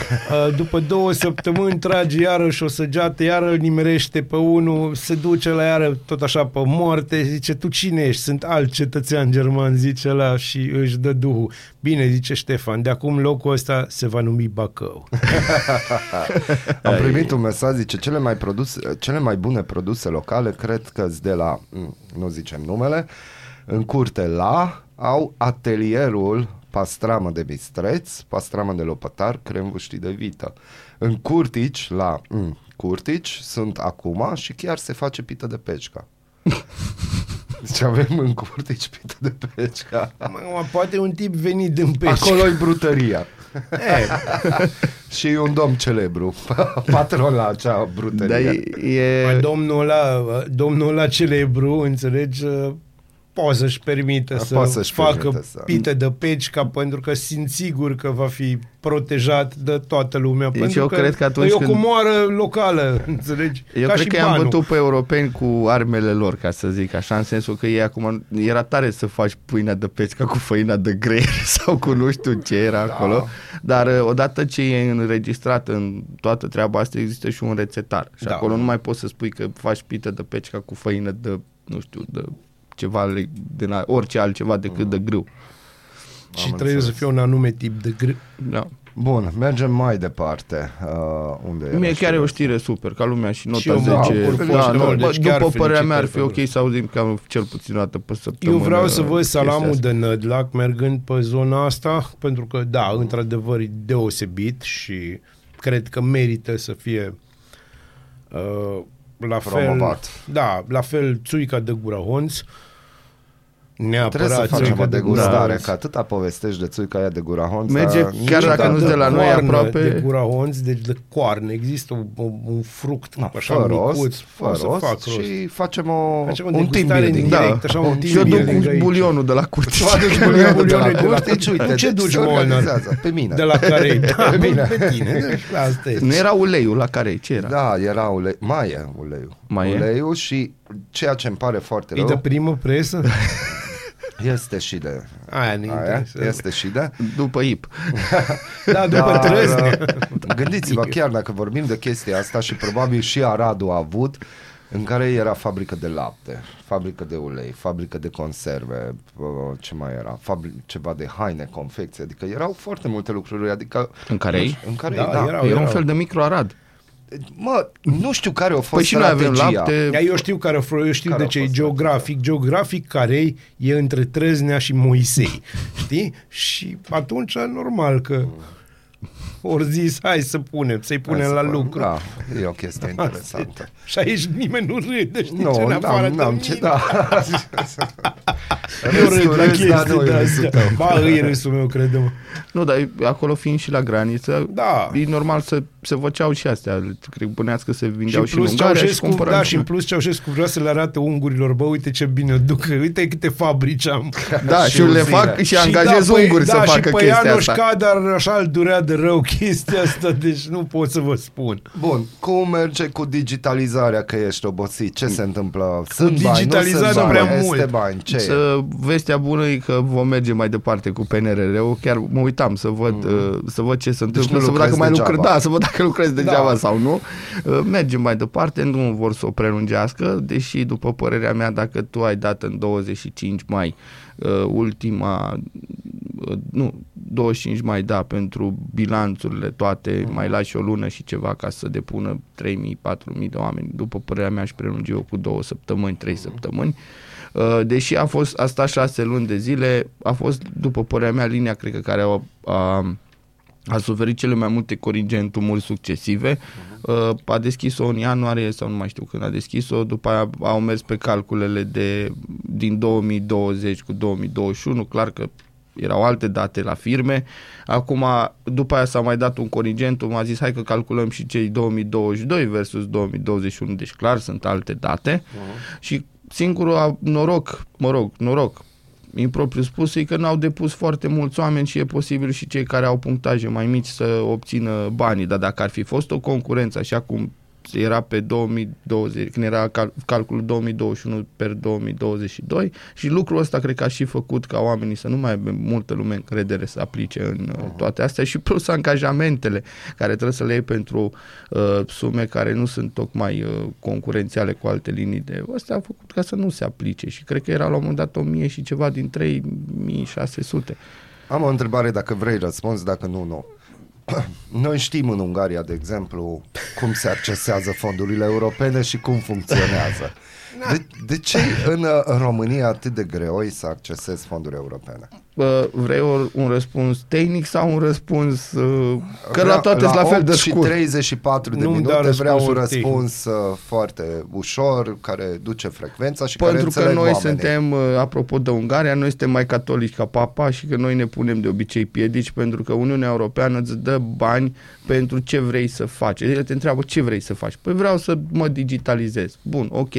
Uh, După două săptămâni trage iarăși o săgeată, iară îl nimerește pe unul, se duce la iară tot așa pe moarte, zice, tu cine ești? Sunt alt cetățean german, zice la și își dă duhul. Bine, zice Ștefan, de acum locul ăsta se va numi Bacău. Am primit un mesaj, zice, cele mai, produse, cele mai bune produse locale, cred că de la, mm, nu zicem numele, în curte la, au atelierul pastramă de bistreț, pastramă de lopătar, cremvuștii de vită. În Curtici, la mm, Curtici, sunt acum și chiar se face pită de pecica. Deci avem în Curtici pită de pecica. Mă, poate un tip venit din pești. Acolo e brutăria. E, Și e un domn celebru, patron la acea Dar brutărie. e, Mai e domnul ăla, domnul ăla celebru, înțelegi, uh, poate să-și permită Da, să poate să-și facă permită să- pite de pecica pentru că simt sigur că va fi protejat de toată lumea. Deci pentru eu că cred că atunci e o când- comoară locală, înțelegi? Eu Ca cred și că i-am banul. bătut pe europeni cu armele lor, ca să zic așa, în sensul că ei acum era tare să faci pâinea de pesca cu făina de greier sau cu nu știu ce era da. acolo, dar uh, odată ce e înregistrat în toată treaba asta există și un rețetar și Da. da. acolo nu mai poți să spui că faci pită de pesca cu făină de, nu știu, de ceva, le- din a- orice altceva decât de grâu. Și Am trebuie înțeles. să fie un anume tip de gr... Da. Bun, mergem mai departe. Uh, unde era Mie chiar e o știrea? știre super, ca lumea și nota Și eu mă 10. bucur Da, foarte nu, mult, bă, deci chiar după părerea mea ar fi felicitări ok să auzim cam cel puțin o dată pe Eu săptămână. vreau să văd chestia salamul asta. de Nădlac mergând pe zona asta, pentru că, da, într-adevăr e deosebit și cred că merită să fie uh, la fel, Promovat. da, la fel țuica de gura honț, neapărat Trebuie să facem țuica o de gura degustare, honț. că atâta povestești de țuica aia de gura honța. Merge nici chiar dacă odată. nu-s de la noi coarnă aproape. De gura honț, deci de coarne. Există un, un, un fruct Da, așa fă micuț. rost, fă o să rost fac rost. și facem, o, Facem o un team degustare building. din Da. direct, așa, un Și eu team duc building aici. bulionul de la curte. Tu aduci Bulionul bulionul de la de la curte, curte. uite, Ce deci duci, se Molnar? organizează, Pe mine. De la care da, Bine. pe tine. Deci, asta este. Nu era uleiul la care ce era? Da, era ulei, mai e uleiul. Mai e? uleiul și ceea ce îmi pare foarte E de rău, primă presă? Este și de... Aia ne Aia, interesează. este și de... După IP. Da, după Dar, trăzne. uh, Gândiți-vă chiar dacă vorbim de chestia asta și probabil și Aradu a avut în care era fabrică de lapte, fabrică de ulei, fabrică de conserve, uh, ce mai era, fabri- ceva de haine, confecție, adică erau foarte multe lucruri, adică În Carei? În care Da, da, da. erau. Era un fel de microarad. Mă, nu știu care a fost Păi și noi avem strategia. lapte. Ia, eu știu care a fost, eu știu Care de a ce e fost geografic. Geografic care e între Trăznea și Moisei. Știi? Și atunci normal că ori zis, hai să punem, să-i punem Hai la să pun- lucru. Da, e o chestie interesantă. Și aici nimeni nu râde, știi Nu, ce, în afară n-am, de n-am mine. ce, da. Eu râd la Râs, dar chestii nu e de râsul astea. tău. Ba, îi râsul meu, crede-mă. Nu, dar acolo fiind și la graniță, Da. e normal să se făceau și astea. Cred că băneați că se vindeau și, Și în plus Ungaria și Ceaușescu, cumpăram da, și și în plus Ceaușescu vrea să le arate ungurilor, bă, uite ce bine o duc, uite câte fabrici am. Da, Și și, le uzine. fac și, da, angajez păi- unguri să da, facă și pe chestia Ianoș asta. Cadar așa îl durea de rău chestia asta, deci nu pot să vă spun. Bun, cum merge cu digitalizarea că ești obosit? Ce se întâmplă? Sunt digitalizarea bani, nu sunt prea bani, mult. Este bani, ce e? Să, vestea bună e că vom merge mai departe cu PNRR-ul. Chiar mă uitam să văd, uh, să văd ce se întâmplă, nu să văd dacă lucrezi mai degeaba. lucrez, da, să văd dacă lucrez degeaba Da. sau nu. Uh, Mergem mai departe, nu vor să o prelungească, deși după părerea mea, dacă tu ai dat în 25 mai uh, ultima uh, nu, 25 mai da pentru bilanțurile toate, mai lași o lună și ceva ca să depună 3.000-4.000 de oameni. După părerea mea aș prelungi eu cu două săptămâni, trei săptămâni. Uh, Deși a fost asta șase luni de zile, a fost, după părerea mea, linia, cred că, care a, a, a suferit cele mai multe corigentumuri succesive. Uh, A deschis-o în ianuarie sau nu mai știu când a deschis-o, după aia au mers pe calculele de din 2020 cu 2021, clar că erau alte date la firme. Acum, după aia s-a mai dat un corigentum, a zis hai că calculăm și cei 2022 versus 2021, deci clar sunt alte date. Uh-huh. Și singurul a- noroc, mă rog, noroc, impropriu spus, e că n-au depus foarte mulți oameni și e posibil și cei care au punctaje mai mici să obțină banii, dar dacă ar fi fost o concurență așa cum era pe 2020, când era cal- calculul 2021 per 2022 și lucrul ăsta cred că a și făcut ca oamenii să nu mai aibă multă lume încredere să aplice în uh, toate astea și plus angajamentele care trebuie să le iei pentru uh, sume care nu sunt tocmai uh, concurențiale cu alte linii de ăsta a făcut ca să nu se aplice și cred că era la un moment dat 1000 și ceva din 3600. Am o întrebare dacă vrei răspuns, dacă nu, nu. Noi știm în Ungaria, de exemplu, cum se accesează fondurile europene și cum funcționează. De, de ce în, în România atât de greu e să accesezi fonduri europene? Uh, vrei o, un răspuns tehnic sau un răspuns uh, că la Vreau- toate sunt la fel 8 de și scurt? 34 de Nu-mi da minute vreau un răspunsuri răspuns uh, foarte ușor, care duce frecvența și Pentru care că înțeleg noi oamenii. suntem, uh, apropo de Ungaria, noi suntem mai catolici ca papa și că noi ne punem de obicei piedici pentru că Uniunea Europeană îți dă bani pentru ce vrei să faci. El te întreabă ce vrei să faci. Păi vreau să mă digitalizez. Bun, ok,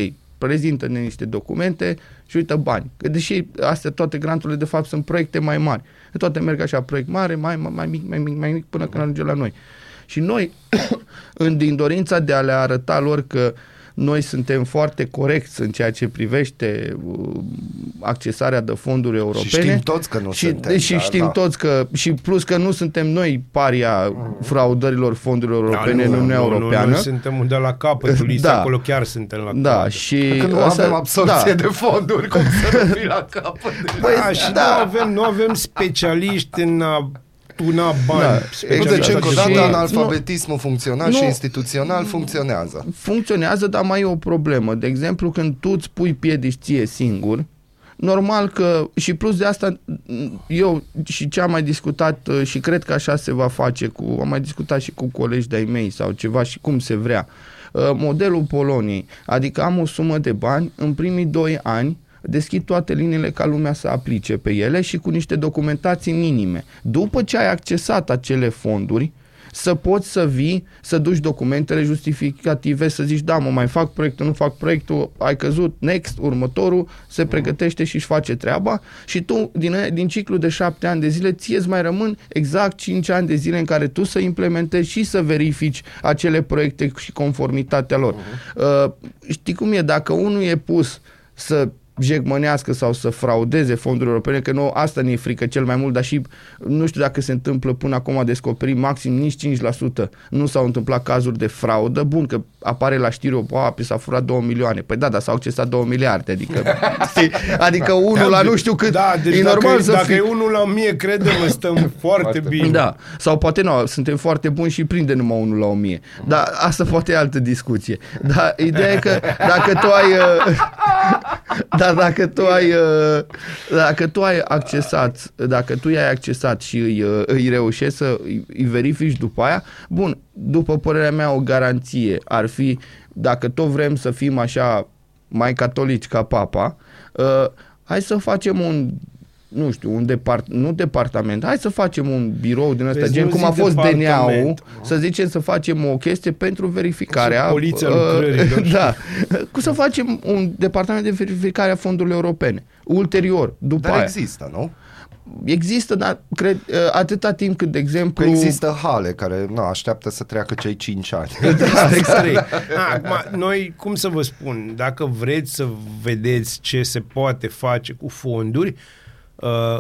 prezintă-ne niște documente și uită bani. Că deși astea toate granturile de fapt sunt proiecte mai mari. Toate merg așa, proiect mare, mai, mai, mai mic, mai mic, mai mic, până când ajunge la noi. Și noi, în, din dorința de a le arăta lor că noi suntem foarte corecți în ceea ce privește uh, accesarea de fonduri europene. Și știm toți că nu și, suntem, Și dar știm da. toți că, și plus că nu suntem noi paria fraudărilor fondurilor europene Da, în nu, Uniunea nu, nu, Europeană. Noi suntem de la capătul listei, Da. acolo chiar suntem la Da, capăt. și Că nu ăsta- avem absorție da. de fonduri, cum să nu fii la capăt. Păi, da, și da. nu, avem, nu avem specialiști în a tuna bani. Da, Nu, specialiști deci Exact. încă o Și- dată nu- analfabetismul funcțional și nu- instituțional funcționează. funcționează, dar mai e o problemă. De exemplu, când tu îți pui piedici ție singur, normal că, și plus de asta, eu și ce am mai discutat uh, și cred că așa se va face, cu, am mai discutat și cu colegi de-ai mei sau ceva și cum se vrea, uh, modelul Poloniei, adică am o sumă de bani, în primii doi ani deschid toate liniile ca lumea să aplice pe ele și cu niște documentații minime. După ce ai accesat acele fonduri, să poți să vii, să duci documentele justificative, să zici, da, mă mai fac proiectul, nu fac proiectul, ai căzut, next, următorul, se pregătește și își face treaba și tu, din, din ciclu de șapte ani de zile, ție îți mai rămân exact cinci ani de zile în care tu să implementezi și să verifici acele proiecte și conformitatea lor. Uh, știi cum e? Dacă unul e pus să jegmănească sau să fraudeze fonduri europene, că nu, asta ne e frică cel mai mult, dar și nu știu dacă se întâmplă până acum a descoperit maxim nici 5%. Nu s-au întâmplat cazuri de fraudă. Bun, că apare la știri o pe s-a furat 2 milioane. Păi da, dar s-au accesat 2 miliarde, adică știi? adică unul la nu știu cât. Da, deci e dacă, normal să dacă fie. e unul la mie, credem, stăm foarte bine. Da, sau poate nu, suntem foarte buni și prinde numai unul la o mie. Dar asta poate e altă discuție. Dar ideea e că dacă tu ai... uh, Dar dacă tu ai... uh, Dacă tu ai accesat, dacă tu i-ai accesat și îi, uh, îi reușești să îi îi verifici după aia, bun, după părerea mea o garanție ar fi, dacă tot vrem să fim așa mai catolici ca papa, uh, hai să facem un nu știu, un depart, nu departament, hai să facem un birou din ăsta, Vezi, gen nu cum zic a fost departament, DNA-ul, mă. să zicem să facem o chestie pentru verificarea... Și poliția uh, lucrărilor. Da, cu să facem un departament de verificare a fondurilor europene. Ulterior, după Dar aia. există, nu? Există, dar cred, uh, atâta timp cât, de exemplu... Că există hale care nu, așteaptă să treacă cei 5 ani. Da, exact. Acum, noi, cum să vă spun, dacă vreți să vedeți ce se poate face cu fonduri, uh,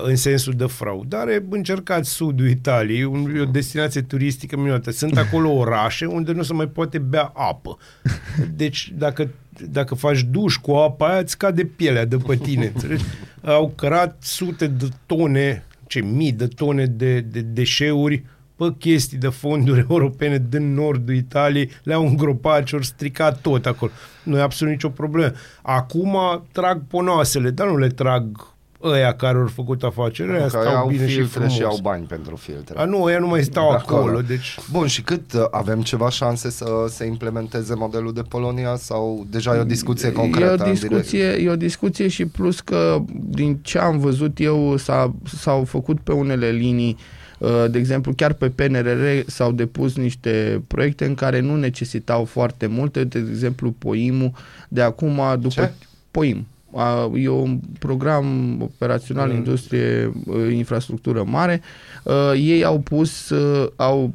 în sensul de fraudare, încercați sudul Italiei, un, e o destinație turistică minunată. Sunt acolo orașe unde nu se mai poate bea apă. Deci, dacă, dacă faci duș cu apa aia, îți cade pielea de pe tine. înțelegi? Au cărat sute de tone, ce mii de tone de, de deșeuri pe chestii de fonduri europene din nordul Italiei, le-au îngropat și au stricat tot acolo. Nu e absolut nicio problemă. Acum trag ponoasele, dar nu le trag ăia care au făcut afacerea, ăia Că stau au bine și filtre frumos. și au bani pentru filtre. A, nu, ăia nu mai stau De acolo, deci... Bun, și cât uh, avem ceva șanse să se implementeze modelul de Polonia sau deja e o discuție concretă? E o în direct? discuție, e o discuție și plus că din ce am văzut eu s-a, s-au făcut pe unele linii uh, de exemplu, chiar pe PNRR s-au depus niște proiecte în care nu necesitau foarte multe, de exemplu POIM-ul, de acum după Ce? POIM. A, E un program operațional Mm. industrie, uh, infrastructură mare. Uh, Ei au pus, uh, au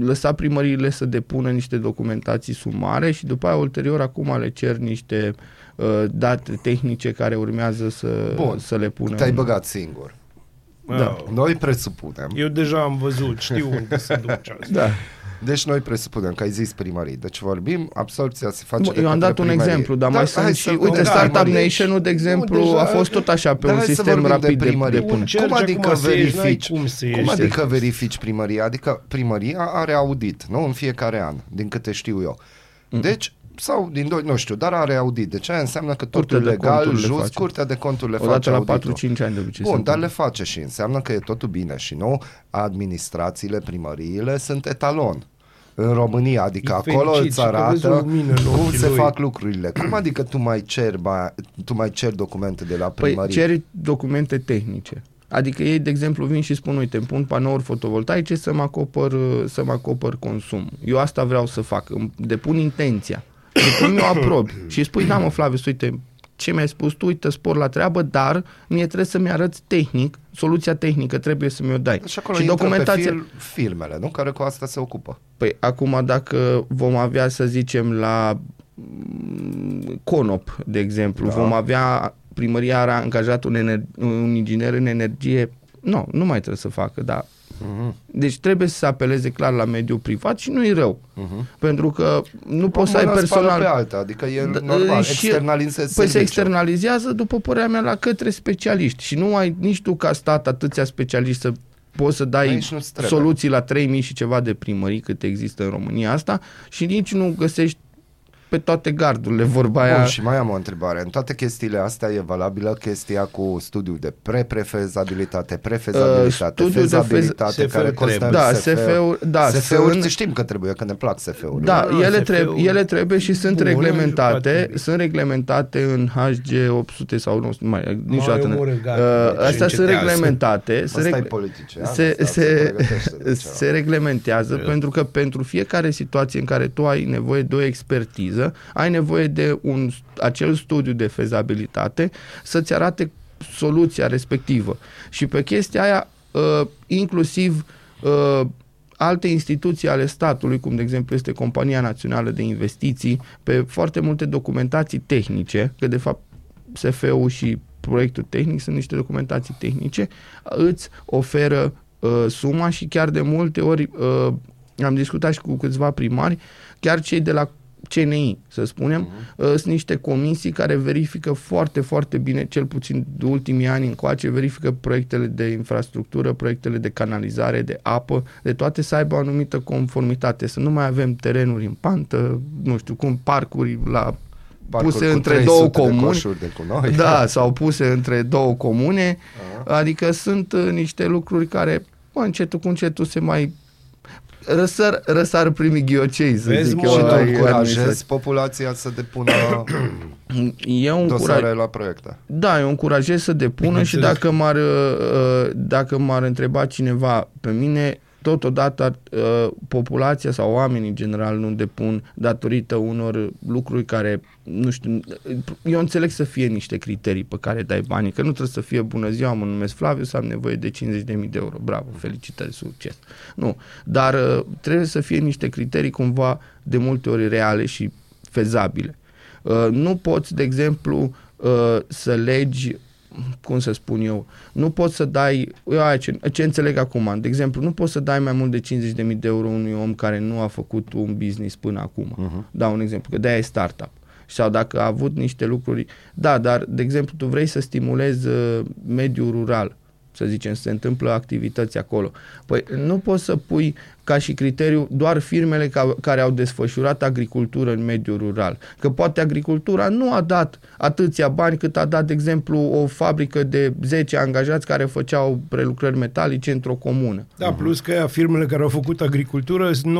lăsat primăriile să depună niște documentații sumare și după aia ulterior acum le cer niște uh, date tehnice care urmează să, Bun. să le pună. Te-ai în- băgat singur. Da. Oh. Noi presupunem, Eu deja am văzut, știu unde se duce asta. Da. Deci noi presupunem că ai zis primării. Deci vorbim, absorpția se face Bun, de eu am către dat un primărie. exemplu, dar mai sunt hai și, să uite, vorbim de Startup primărie. Nation-ul, de exemplu, deja- a fost tot așa pe Dar un hai să sistem vorbim de rapid de, de, primărie. punere. Încerci Cum adică acum să ieși, n-ai verifici? cum să Cum ieși. adică verifici primăria? Adică primăria are audit, nu? În fiecare an, din câte știu eu. Deci, sau din doi, nu știu, dar are audit. Deci aia înseamnă că Curtea totul de legal, conturi le just, face. curtea de conturi le Odată face la auditul. 4-5 ani de obicei. Bun, se dar le întâmplă. face și înseamnă că e totul bine și nu administrațiile, primăriile sunt etalon în România, adică E acolo fericit îți și că vezi o arată lumină în cum ochii se lui. fac lucrurile. Cum adică tu mai ceri, ba, tu mai ceri documente de la Păi primărie? ceri documente tehnice. Adică ei, de exemplu, vin și spun, uite, îmi pun panouri fotovoltaice să mă acopăr, să mă acopăr consum. Eu asta vreau să fac, îmi depun intenția. După eu aprob și spui, da mă Flavius, uite, ce mi-ai spus tu, uite, spor la treabă, dar mie trebuie să-mi arăți tehnic, soluția tehnică trebuie să mi-o dai. Și acolo și intră documentația... pe fil, firmele, nu? Care cu asta se ocupă. Păi acum dacă vom avea, să zicem, la mm, Conop, de exemplu, Da. da. vom avea, primăria are angajat un, ener- un inginer în energie, nu, nu mai trebuie să facă, dar Mhm. deci trebuie să se apeleze clar la mediul privat și nu e rău. Mhm. Pentru că nu poți să ai Mâna spală personal... pe alta, adică e Da, normal, și- externalizezi Păi se serviciul. externalizează, după părerea mea, la către specialiști. Și nu ai nici tu ca stat atâția specialiști să poți să dai Aici nu-ți trebuie. soluții la 3000 și ceva de primării cât există în România asta și nici nu găsești pe toate gardurile vorba aia. Bun, și mai am o întrebare. În toate chestiile astea e valabilă chestia cu studiul de pre-prefezabilitate, prefezabilitate, Uh, studiul de fezabilitate, fez- care SF-ul costă în Da, SF. SF-uri, da, SF-uri sunt- știm că trebuie, că ne plac SF-urile. Da, Nu, ele, SF-ul trebuie, ele trebuie și sunt bun, reglementate, jucat sunt reglementate în HG 800 sau nu, mai, niciodată. nu. omoră, gata, Uh, deci astea sunt încetează. reglementate, sunt Asta e regle- politician, se, asta se se, pregătește de ceva. se reglementează pentru că pentru fiecare situație în care tu ai nevoie de o expertiză, ai nevoie de un, acel studiu de fezabilitate să-ți arate soluția respectivă. Și pe chestia aia, uh, inclusiv uh, alte instituții ale statului, cum de exemplu este Compania Națională de Investiții, pe foarte multe documentații tehnice, că de fapt SF-ul și proiectul tehnic, sunt niște documentații tehnice, îți oferă uh, suma și chiar de multe ori uh, am discutat și cu câțiva primari, chiar cei de la CNI, să spunem, uh-huh. sunt niște comisii care verifică foarte, foarte bine, cel puțin de ultimii ani încoace, verifică proiectele de infrastructură, proiectele de canalizare, de apă, de toate să aibă o anumită conformitate, să nu mai avem terenuri în pantă, nu știu cum, parcuri la Parcuri puse cu între 300 două de comuni. coșuri de gunoi. Da, sau puse între două comune, adică sunt uh, niște lucruri care, bă, încetul cu încetul se mai răsar, răsar primii ghiocei, să Vezi, zic mă, eu. Și tu ai încurajezi administrației. populația să depună Eu dosare încuraj... la proiecte. Da, eu încurajez să depună și Bineînțeles. dacă m-ar, uh, dacă m-ar întreba cineva pe mine, totodată uh, populația sau oamenii în general nu depun datorită unor lucruri care, nu știu, eu înțeleg să fie niște criterii pe care dai banii, că nu trebuie să fie bună ziua, mă numesc Flaviu, să am nevoie de 50.000 de euro, bravo, felicitări, succes. Nu, dar uh, trebuie să fie niște criterii cumva de multe ori reale și fezabile. Uh, nu poți, de exemplu, uh, să legi cum să spun eu, nu poți să dai, eu aia ce, ce înțeleg acum, de exemplu, nu poți să dai mai mult de 50.000 de euro unui om care nu a făcut un business până acum. Uh-huh. Dau un exemplu, că de-aia e startup. Sau dacă a avut niște lucruri, da, dar, de exemplu, tu vrei să stimulezi uh, mediul rural, să zicem, să se întâmplă activități acolo. Păi nu poți să pui ca și criteriu doar firmele ca, care au desfășurat agricultură în mediul rural. Că poate agricultura nu a dat atâția bani cât a dat, de exemplu, o fabrică de 10 angajați care făceau prelucrări metalice într-o comună. Da, plus că firmele care au făcut agricultură sunt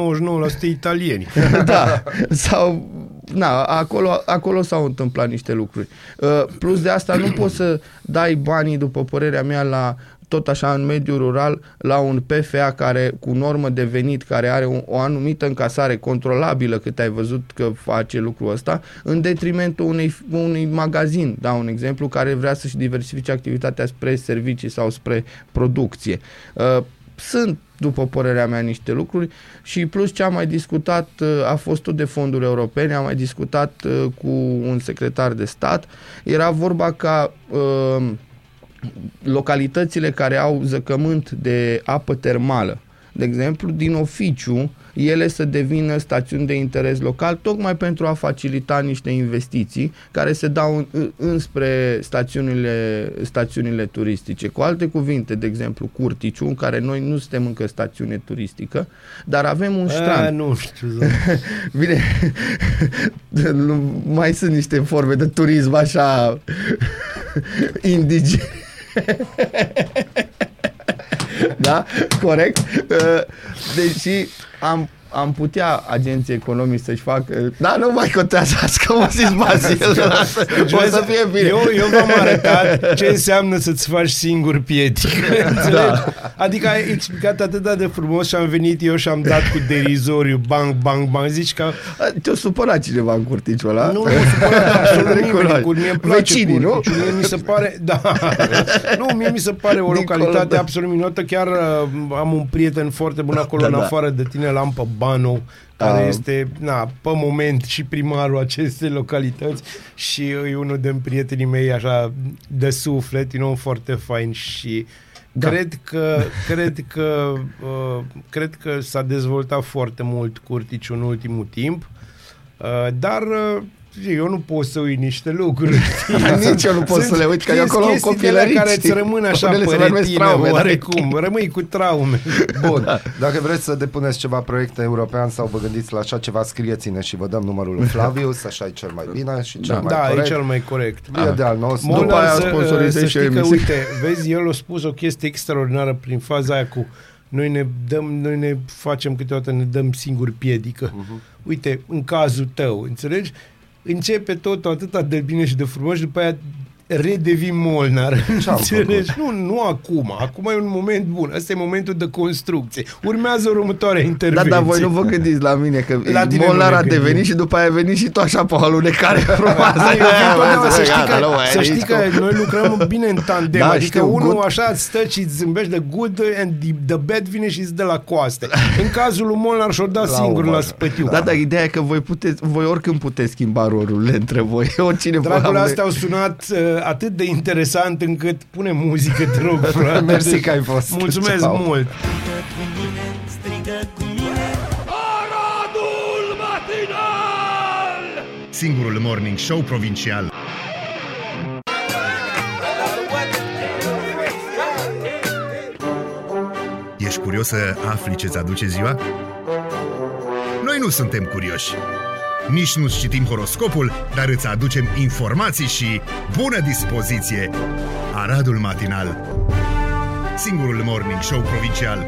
99% italieni. da, sau na, acolo, acolo s-au întâmplat niște lucruri. Uh, plus de asta nu poți să dai banii, după părerea mea, la tot așa în mediul rural, la un PFA care cu normă de venit, care are o, o anumită încasare controlabilă cât ai văzut că face lucrul ăsta, în detrimentul unei, unui magazin, da, un exemplu, care vrea să-și diversifice activitatea spre servicii sau spre producție. Uh, sunt, după părerea mea, niște lucruri și plus ce am mai discutat uh, a fost tot de fonduri europene, am mai discutat uh, cu un secretar de stat, era vorba ca uh, localitățile care au zăcământ de apă termală, de exemplu, din oficiu, ele să devină stațiuni de interes local, tocmai pentru a facilita niște investiții care se dau în, înspre stațiunile, stațiunile turistice. Cu alte cuvinte, de exemplu, Curticiu, în care noi nu suntem încă stațiune turistică, dar avem un A, strand. nu știu. Bine, nu- mai sunt niște forme de turism așa indigene. da? Corect? Uh, Deși am, am putea agenții economici să-și facă... Da, nu mai contează asta, că mă zis Bazil. lasă, o să fie bine. Eu, eu v-am arătat ce înseamnă să-ți faci singur piedică. Da. Adică ai explicat atât de frumos și am venit eu și am dat cu derizoriu, bang, bang, bang. Zici că Te-o supărat cineva în curticiul ăla? nu, nu se poate absolut nimeni. Recunoaște. Cu mie îmi place Vecinii, nu? Curticiu. Mie mi se pare, da. Nu, mie mi se pare o Dincolo, localitate da. absolut minunată. Chiar uh, am un prieten foarte bun acolo Da, în da. afară de tine, la Ampa Bano, care Ah. este, na, pe moment și primarul acestei localități și e unul din prietenii mei așa de suflet, e un om foarte fain și Da. Cred că, cred că, uh, cred că s-a dezvoltat foarte mult Curticiu în ultimul timp, uh, dar uh, eu nu pot să uit niște lucruri. știi? Nici eu nu pot să le uit, că eu Sunt acolo am chestii de copilărit, la care știi? îți rămân așa Unele se pe numesc retină, traume, da. oarecum. Rămâi cu traume. Bun, dacă vreți să depuneți ceva proiect european sau vă gândiți la așa ceva, scrieți-ne și vă dăm numărul lui Flavius, așa e cel mai bine și cel mai da, corect. e cel mai corect. E de al nostru. După Molnar aia să, sponsorizezi să și o știi că, emisiune. uite, vezi, el a spus o chestie extraordinară prin faza aia cu noi ne dăm, noi ne facem câteodată, ne dăm singur piedică. Uh-huh. Uite, în cazul tău, înțelegi? Începe totul atât de bine și de frumos și după aia redevii Molnar. Ce-am Înțelegi? Nu, nu acum. Acum e un moment bun. Ăsta e momentul de construcție. Urmează următoarea Da, intervenție. dar voi nu vă gândiți la mine că La tine Molnar nu ne a gândim. devenit și după aia a venit și tu așa pe o alunecare frumoasă. Da, eu vin totdeauna să știi, Gata, că, nu mai să e știi nici că cum. noi lucrăm bine în tandem, Da, adică știu, unul good. așa stă și îți zâmbește de good and the, the bad vine și îți dă la coaste. În cazul lui Molnar și-o dat La singur umăr. la spătiu. Da, dar ideea e că voi, puteți, voi oricând puteți schimba rolurile între voi. Oricine vă Dragul, am- astea au sunat uh, atât de interesant încât pune muzică, te rog, frate. Mersi că ai fost. Mulțumesc Ceau. mult. Aradul matinal! Singurul morning show provincial. Ești curios să afli ce-ți aduce ziua? Noi nu suntem curioși. Nici nu citim horoscopul, dar îți aducem informații și bună dispoziție. Aradul matinal. Singurul morning show provincial.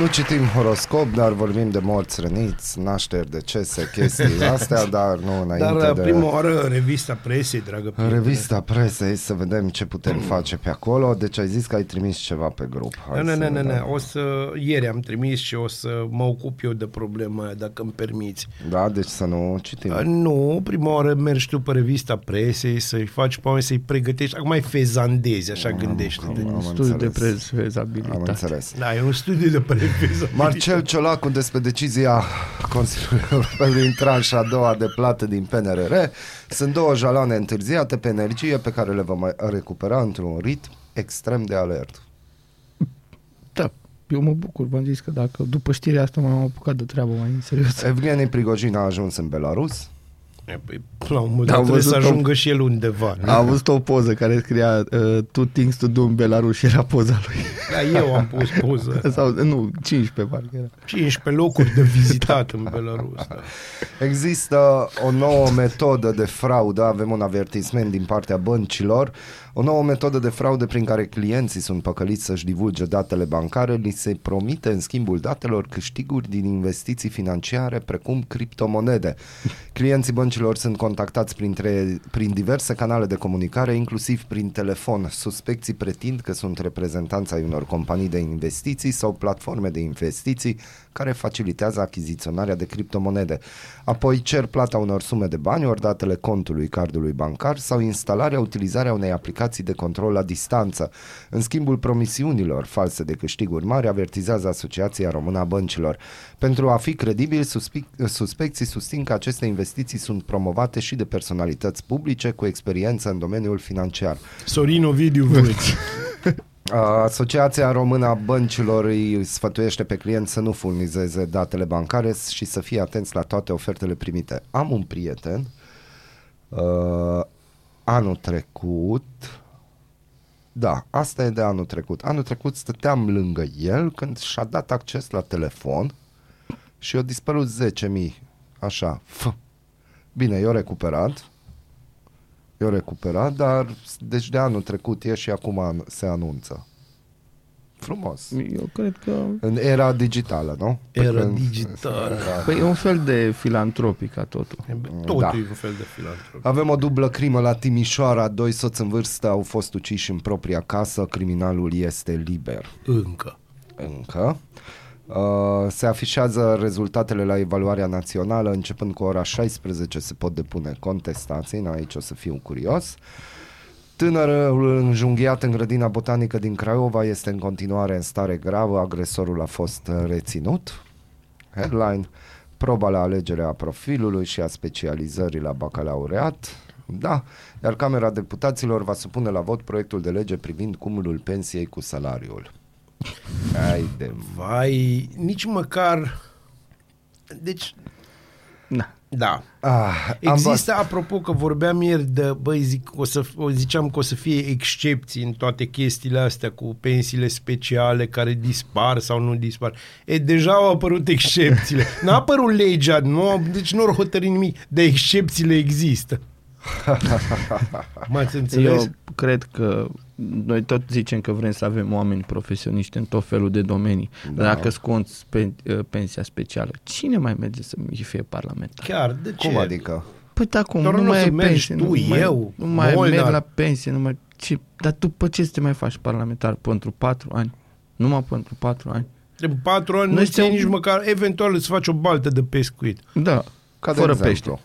Nu citim horoscop, dar vorbim de morți răniți, nașteri, decese, chestii astea, dar nu înainte Dar de... prima oară revista presei, dragă prietene. Revista presei, să vedem ce putem face pe acolo. Deci ai zis că ai trimis ceva pe grup. Hai Nu, să nu, nu, nu, vedem. nu, o să, ieri am trimis și o să mă ocup eu de problema aia, dacă îmi permiți. Da, deci să nu citim. Uh, Nu, prima oară mergi tu pe revista presei, să-i faci pe oameni, să-i pregătești. Acum mai fezandezi, așa gândește-te. am Studiu de înțeles. Am prezabilitate. înțeles. Da, e un studiu de prefezabilitate. Marcel Ciolacu despre decizia Consiliului European de tranșa a doua de plată din PNRR. Sunt două jaloane întârziate pe energie pe care le vom recupera într-un ritm extrem de alert. Da, eu mă bucur, v-am zis că dacă după știrea asta m-am apucat de treabă mai în serios. Evgeni Prigojin a ajuns în Belarus. E, Păi, la un moment Da, dat am trebuie să văzut-o. ajungă și el undeva. nu? Am văzut o poză care scria uh, Two things to do în Belarus și era poza lui. Da, eu am pus poză. Sau, nu, 15 parcă era. 15 locuri de vizitat în Belarus. Da. Există o nouă metodă de fraudă, avem un avertisment din partea băncilor, o nouă metodă de fraudă prin care clienții sunt păcăliți să-și divulge datele bancare, li se promite în schimbul datelor câștiguri din investiții financiare precum criptomonede. Clienții băncilor sunt contactați printre, prin diverse canale de comunicare, inclusiv prin telefon. Suspecții pretind că sunt reprezentanți ai unor companii de investiții sau platforme de investiții care facilitează achiziționarea de criptomonede. Apoi cer plata unor sume de bani, ori datele contului cardului bancar sau instalarea, utilizarea unei aplicații de control la distanță. În schimbul promisiunilor false de câștiguri mari, avertizează Asociația Română a Băncilor. Pentru a fi credibil, suspic- suspecții susțin că aceste investiții sunt promovate și de personalități publice cu experiență în domeniul financiar. Sorin Ovidiu Vâlci. Asociația Română a Băncilor îi sfătuiește pe client să nu furnizeze datele bancare și să fie atenți la toate ofertele primite. Am un prieten, uh, anul trecut, da, asta e de anul trecut. Anul trecut stăteam lângă el când și-a dat acces la telefon și i-a dispărut 10.000, așa, f. Bine, eu recuperat, eu recuperat, dar deci de anul trecut e și acum an- se anunță. Frumos. Eu cred că... În era digitală, nu? Pe Era când- digitală. Păi e un fel de filantropic ca totul. Totul Da. e un fel de filantrop. Avem o dublă crimă la Timișoara. Doi soți în vârstă au fost uciși în propria casă. Criminalul este liber. Încă. Încă. Uh, se afișează rezultatele la evaluarea națională. Începând cu ora 16 se pot depune contestații. Na, aici o să fiu curios. Tânărul înjunghiat în grădina botanică din Craiova este în continuare în stare gravă. Agresorul a fost uh, reținut. Headline. Proba la alegerea profilului și a specializării la bacalaureat. Da, iar Camera Deputaților va supune la vot proiectul de lege privind cumulul pensiei cu salariul. Hai de Vai, nici măcar... Deci, Da. da. Ah, am Există, apropo că vorbeam ieri de, băi, zic, o să, o ziceam că o să fie excepții în toate chestiile astea cu pensiile speciale care dispar sau nu dispar. E, deja au apărut excepțiile. N-a apărut legea, nu, deci nu au hotărât nimic, de excepțiile există. M-ați înțeles? Eu cred că noi tot zicem că vrem să avem oameni profesioniști în tot felul de domenii. Da. Dacă sconți pe, uh, pensia specială, cine mai merge să fie parlamentar? Chiar, de ce? Cum adică? Păi da, cum? Doar nu nu o mai să ai mergi pensie, tu, nu mai, eu, nu mai Molnar. merg la pensie, nu mai... Ce? Dar după ce să te mai faci parlamentar? Pentru patru ani? Numai pentru patru ani? În patru ani Noi nu ți suntem- nici măcar, eventual îți faci o baltă de pescuit. Da, Ca de fără exemplu. pește.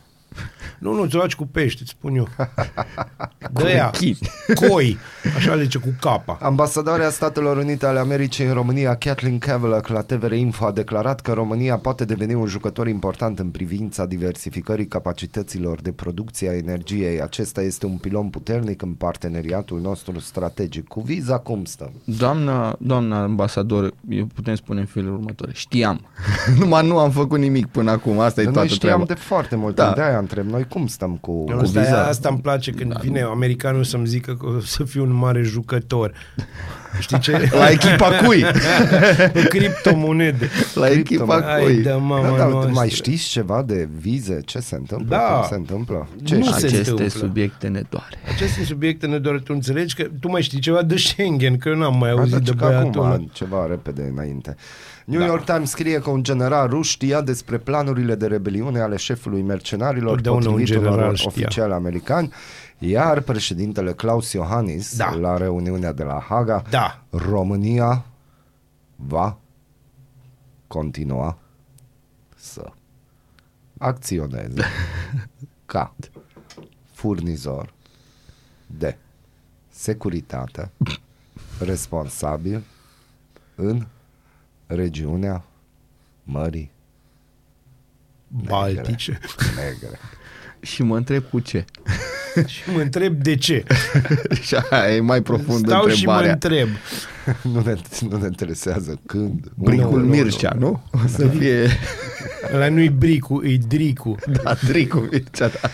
Nu, nu, ți-o faci cu pește, îți spun eu. De aia, Rechin. coi, așa le zice cu capa. Ambasadoarea Statelor Unite ale Americii în România, Kathleen Kavalak, la TVR Info a declarat că România poate deveni un jucător important în privința diversificării capacităților de producție a energiei. Acesta este un pilon puternic în parteneriatul nostru strategic. Cu viza cum stăm? Doamna, doamna ambasador, eu putem spune în felul următor, știam, numai nu am făcut nimic până acum, asta e Noi toată știam treaba. de foarte mult, Da. da. De aia întreb noi cum stăm cu... Nu, cu asta, viza. asta îmi place când vine americanul să-mi zică că o să fiu un mare jucător. Știi ce? La echipa cui? Pe criptomonede. La echipa Hai cui? de mama Da, dar noastră. mai știți ceva de vize? Ce se întâmplă? Da. Cum se întâmplă? Ce Nu știți? se Aceste întâmplă. subiecte ne doare. Aceste subiecte ne doar tu înțelegi că tu mai știi ceva de Schengen, că eu n-am mai auzit Asta de că băiatul ăla. acum, ceva repede înainte. New York Times scrie că un general rus știa despre planurile de rebeliune ale șefului mercenarilor Totdeauna un potrivit general unor știa. oficiali americani, iar președintele Claus Iohannis, Da. la reuniunea de la Haga, Da. România va continua să acționeze ca furnizor de securitate responsabil în regiunea Mării Baltice. Negre. Și mă întreb cu ce. și mă întreb de ce. Și aia e mai profund Stau și mă întrebarea. întreb. Nu ne, nu ne interesează când. Bricul Nu, nu, Mircea, nu? O să fie... Ăla nu-i bricu, e dricu. Da, Bricul Mircea, da.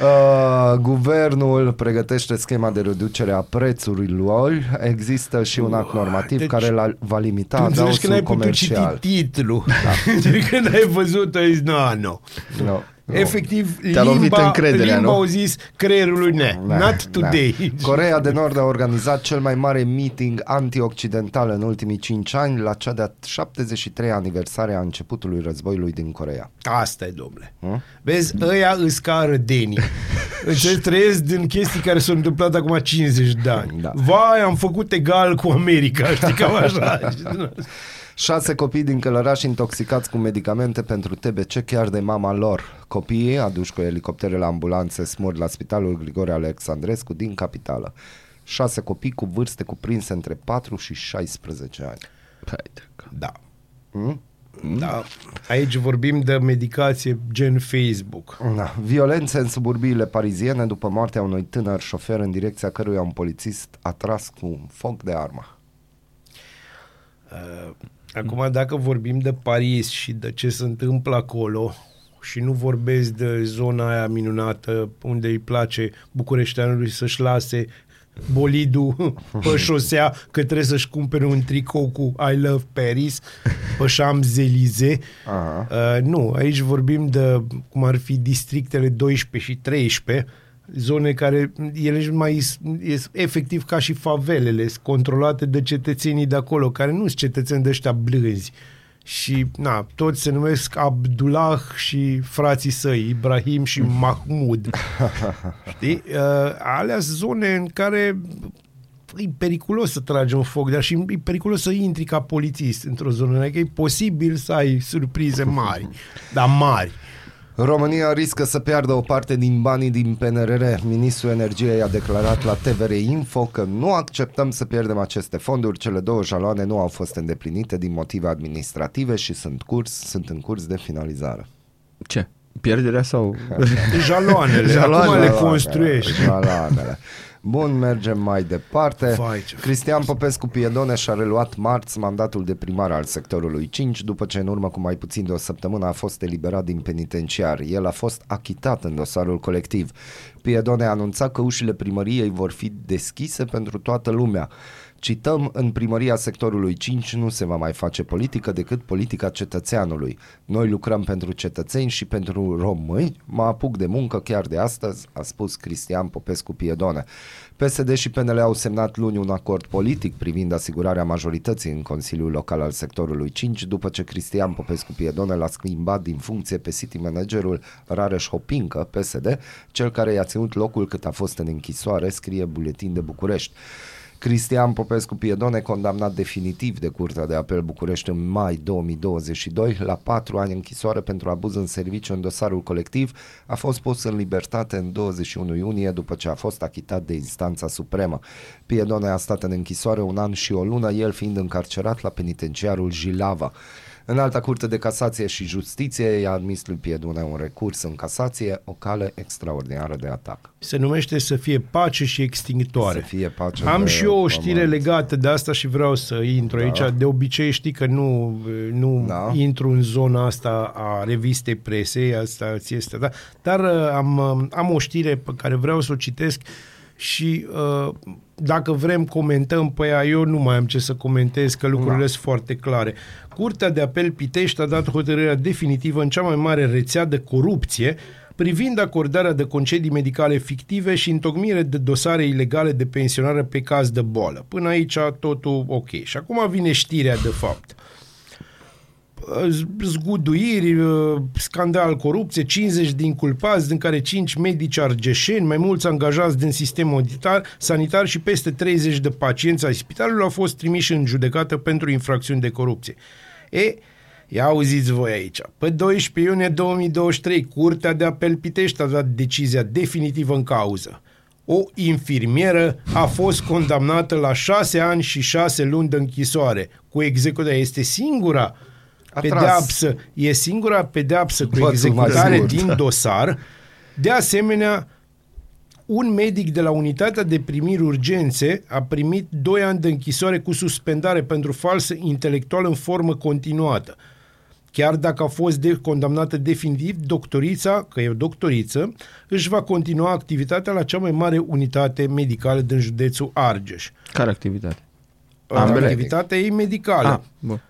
Uh, guvernul pregătește schema de reducere a prețurilor. Există și un act normativ Deci, care la, va limita Tu înțelegi că adausul n-ai putut comercial. citi titlul. Da. Când ai văzut, ai zis, nu, nu. No, no. Efectiv, Te-a lovit limba, încrederea, limba nu? au zis creierului, ne, Da, not today. Da. Corea de Nord a organizat cel mai mare meeting anti-occidental în ultimii 5 ani la cea de-a 73 aniversare a începutului războiului din Corea. Asta e, domnule. Hm? Vezi, ăia îs ca rădenii. Înțelegi, trăiesc din chestii care s-au întâmplat acum 50 de ani. Da. Vai, am făcut egal cu America, știi, cam așa. Șase copii din Călăraș intoxicați cu medicamente pentru TBC chiar de mama lor. Copiii, aduși cu elicoptere la ambulanțe, smurd la Spitalul Grigore Alexandrescu din capitală. Șase copii cu vârste cuprinse între 4 și 16 ani. Hai de cap. Da. Hmm? Da. Aici vorbim de medicație gen Facebook. Da. Violențe în suburbiile pariziene după moartea unui tânăr șofer în direcția căruia un polițist a tras cu un foc de armă. Acum, dacă vorbim de Paris și de ce se întâmplă acolo și nu vorbesc de zona aia minunată unde îi place bucureșteanului să-și lase bolidul pe șosea că trebuie să-și cumpere un tricou cu I love Paris pe Champs-Élysées. Aha. Uh, nu, aici vorbim de cum ar fi districtele 12 și 13, zone care ele sunt mai e efectiv ca și favelele, sunt controlate de cetățenii de acolo, care nu sunt cetățeni de ăștia blânzi. Și, na, toți se numesc Abdullah și frații săi, Ibrahim și Mahmud. Știi? Uh, alea sunt zone în care e periculos să tragi un foc, dar și e periculos să intri ca polițist într-o zonă, adică e posibil să ai surprize mari, dar mari. România riscă să piardă o parte din banii din PNRR. Ministrul Energiei a declarat la TVR Info că nu acceptăm să pierdem aceste fonduri. Cele două jaloane nu au fost îndeplinite din motive administrative și sunt, curs, sunt în curs de finalizare. Ce? Pierderea sau... Jaloanele, Jaloanele, acum le Jaloanele, construiești. Jaloanele. Bun, mergem mai departe. Vai, ce Cristian Popescu Piedone și-a reluat marți mandatul de primar al sectorului 5 după ce în urmă cu mai puțin de o săptămână a fost eliberat din penitenciar. El a fost achitat în dosarul colectiv. Piedone a anunțat că ușile primăriei vor fi deschise pentru toată lumea. Cităm, în primăria sectorului 5 nu se va mai face politică decât politica cetățeanului. Noi lucrăm pentru cetățeni și pentru români. Mă apuc de muncă chiar de astăzi, a spus Cristian Popescu Piedone. PSD și PNL au semnat luni un acord politic privind asigurarea majorității în Consiliul Local al sectorului 5, după ce Cristian Popescu Piedone l-a schimbat din funcție pe city managerul Rareș Hopincă, PSD, cel care i-a ținut locul cât a fost în închisoare, scrie Buletin de București. Cristian Popescu Piedone, condamnat definitiv de Curtea de Apel București în mai 2022 la patru ani închisoare pentru abuz în serviciu în dosarul colectiv, a fost pus în libertate în 21 iunie după ce a fost achitat de instanța supremă. Piedone a stat în închisoare un an și o lună, el fiind încarcerat la penitenciarul Jilava. În alta curte de casație și justiție i-a admis lui Piedune un recurs în casație, o cale extraordinară de atac. Se numește să fie pace și extintoare. Să fie pace Am pe și eu o știre pământ. legată de asta și vreau să intru Da. aici. De obicei știi că nu, nu Da. intru în zona asta a revistei presei, asta ți este, da? dar uh, am, uh, am o știre pe care vreau să o citesc și uh, dacă vrem comentăm pe ea, eu nu mai am ce să comentez, că lucrurile Da. sunt foarte clare. Curtea de apel Pitești a dat hotărârea definitivă în cea mai mare rețea de corupție privind acordarea de concedii medicale fictive și întocmire de dosare ilegale de pensionare pe caz de boală. Până aici totul ok. Și acum vine știrea de fapt zguduiri, uh, scandal, corupție, 50 de inculpați, din care 5 medici argeșeni, mai mulți angajați din sistemul auditar, sanitar și peste 30 de pacienți ai spitalului au fost trimiși în judecată pentru infracțiuni de corupție. E, Ia auziți voi aici. Pe 12 iunie 2023, Curtea de Apel Pitești a dat decizia definitivă în cauză. O infirmieră a fost condamnată la 6 ani și 6 luni de închisoare cu executare. Este singura A pedeapsă, e singura pedeapsă cu Bățul mai executare scurt. din dosar. De asemenea, un medic de la unitatea de primiri urgențe a primit 2 ani de închisoare cu suspendare pentru falsă intelectuală în formă continuată. Chiar dacă a fost de, condamnată definitiv, doctorița, că e o doctoriță, își va continua activitatea la cea mai mare unitate medicală din județul Argeș. Care activitate? Ambele. Activitatea ei medicală. Ah, bun.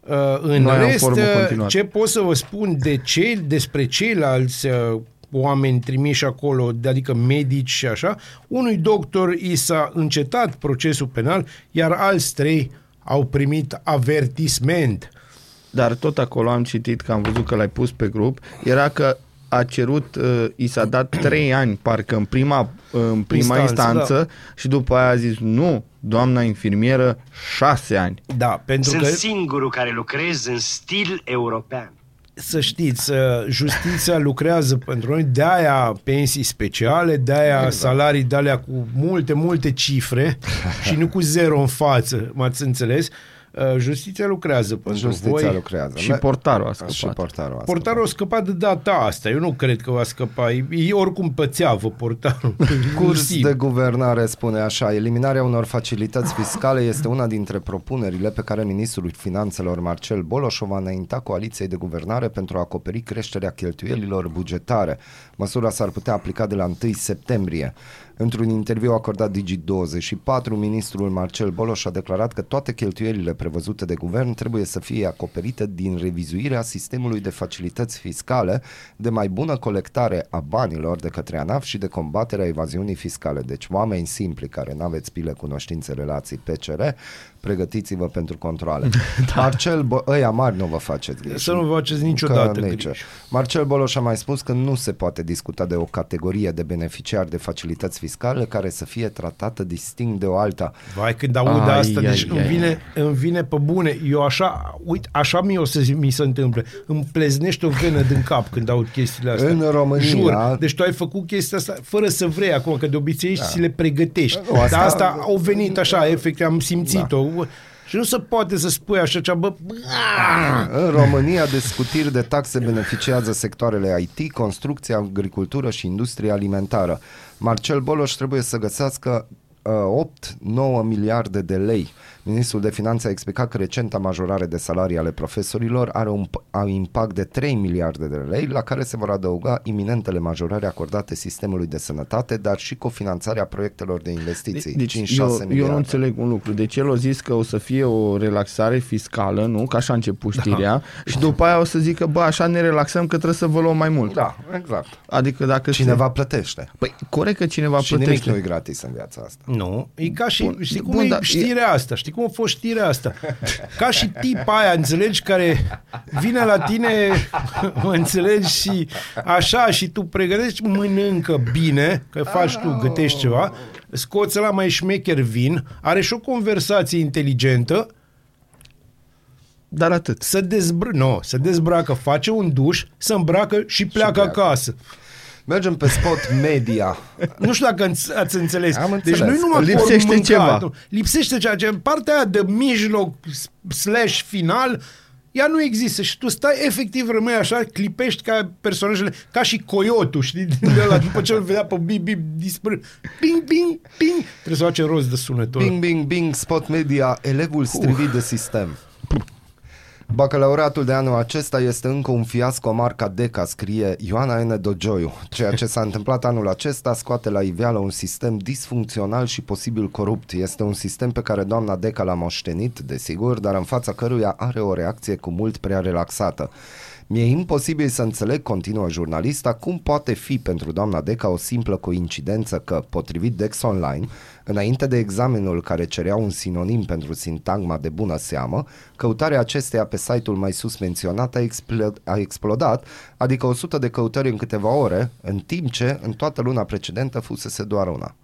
Uh, în Noi am rest, formă uh, continuată. ce pot să vă spun de cei, despre ceilalți uh, oameni trimiși acolo, adică medici și așa, unui doctor i s-a încetat procesul penal, iar alți trei au primit avertisment. Dar tot acolo am citit că am văzut că l-ai pus pe grup, era că a cerut, uh, i s-a dat trei ani, parcă în prima, în prima Instanță, instanță, instanță și după aia a zis nu, doamna infirmieră, șase ani. Da, pentru Sunt că singurul care lucrez în stil european. să știți, uh, justiția lucrează pentru noi, de-aia pensii speciale, de-aia Exact. salarii de-alea cu multe, multe cifre și nu cu zero în față, m-ați înțeles? Uh, Justiția lucrează pentru Justiția voi. lucrează. Și portarul a scăpat. Și portarul a Portarul a scăpat de data asta. Eu nu cred că va scăpa. E oricum pățeavă portarul. Curs Sigur. de guvernare spune așa, eliminarea unor facilități fiscale este una dintre propunerile pe care ministrul finanțelor Marcel Boloș o va înainta coaliției de guvernare pentru a acoperi creșterea cheltuielilor bugetare. Măsura s-ar putea aplica de la 1 septembrie. Într-un interviu acordat Digi24, ministrul Marcel Boloș a declarat că toate cheltuielile prevăzute de guvern trebuie să fie acoperite din revizuirea sistemului de facilități fiscale, de mai bună colectare a banilor de către ANAF și de combaterea evaziunii fiscale. Deci oameni simpli care nu aveți pile cunoștințe relații PCR, pregătiți-vă pentru controle. da. Marcel, Bo- ăia mari nu vă faceți griji. Să nu vă faceți niciodată Că nici. griji. Marcel Boloș a mai spus că nu se poate discuta de o categorie de beneficiari de facilități fiscale care să fie tratată distinct de o alta. Vai, când aud Ai, asta, ai, deci ai, îmi, ai. vine, îmi vine pe bune. Eu așa, uite, așa mi o să zi- mi se întâmplă. Îmi pleznește o venă din cap când aud chestiile astea. În România- Jur. Deci tu ai făcut chestia asta fără să vrei acum, că de obicei da. si le pregătești. Nu, asta- Dar asta au venit așa, efectiv, am simțit-o. Și nu se poate să spui așa ceva, bă, bă, În România, de scutiri de taxe beneficiază sectoarele IT, construcție, agricultură și industrie alimentară. Marcel Boloș trebuie să găsească 8-9 miliarde de lei. Ministrul de Finanțe a explicat că recenta majorare de salarii ale profesorilor are un un impact de 3 miliarde de lei, la care se vor adăuga iminentele majorări acordate sistemului de sănătate, dar și cofinanțarea proiectelor de investiții. Deci 5-6 eu, miliarde. eu nu înțeleg un lucru. Deci el a zis că o să fie o relaxare fiscală, nu? Că așa a început știrea. Da. Și după aia o să zică, bă, așa ne relaxăm că trebuie să vă luăm mai mult. Da, exact. Adică dacă... Cineva plătește. Păi, corect că cineva Și nimic plătește. nu e gratis în viața asta. Nu, e ca și, Bun, știi cum bun, e dar știrea asta, știi cum a fost știrea asta? Ca și tipa aia, înțelegi, care vine la tine, mă înțelegi, și așa, și tu pregătești, mănâncă bine, că faci tu, gătești ceva, scoți la mai șmecher vin, are și o conversație inteligentă, Dar atât. să dezbr- no, să dezbracă, face un duș, să îmbracă și pleacă, pleacă. acasă. Mergem pe spot media. Nu știu dacă înț- ați înțeles. Am Deci înțeles. nu numai Lipsește porc mâncat, ceva. nu. Lipsește ceea ce partea aia de mijloc slash final ea nu există și tu stai, efectiv rămâi așa, clipești ca personajele, ca și coyotul, știi, de la, după ce îl vedea pe bip, bip, dispăr, ping, ping, ping, trebuie să face rost de sunetul ăla. Bing, bing, bing, spot media, elevul strivit de sistem. Bacalaureatul de anul acesta este încă un fiasco marca DECA, scrie Ioana N. Dogioiu. Ceea ce s-a întâmplat anul acesta scoate la iveală un sistem disfuncțional și posibil corupt. Este un sistem pe care doamna DECA l-a moștenit, desigur, dar în fața căruia are o reacție cu mult prea relaxată. Mi-e imposibil să înțeleg, continuă jurnalista, cum poate fi pentru doamna Deca o simplă coincidență că, potrivit Dex Online, înainte de examenul care cerea un sinonim pentru sintagma de bună seamă, căutarea acesteia pe site-ul mai sus menționat a, expl- a explodat, adică 100 de căutări în câteva ore, în timp ce în toată luna precedentă fusese doar una.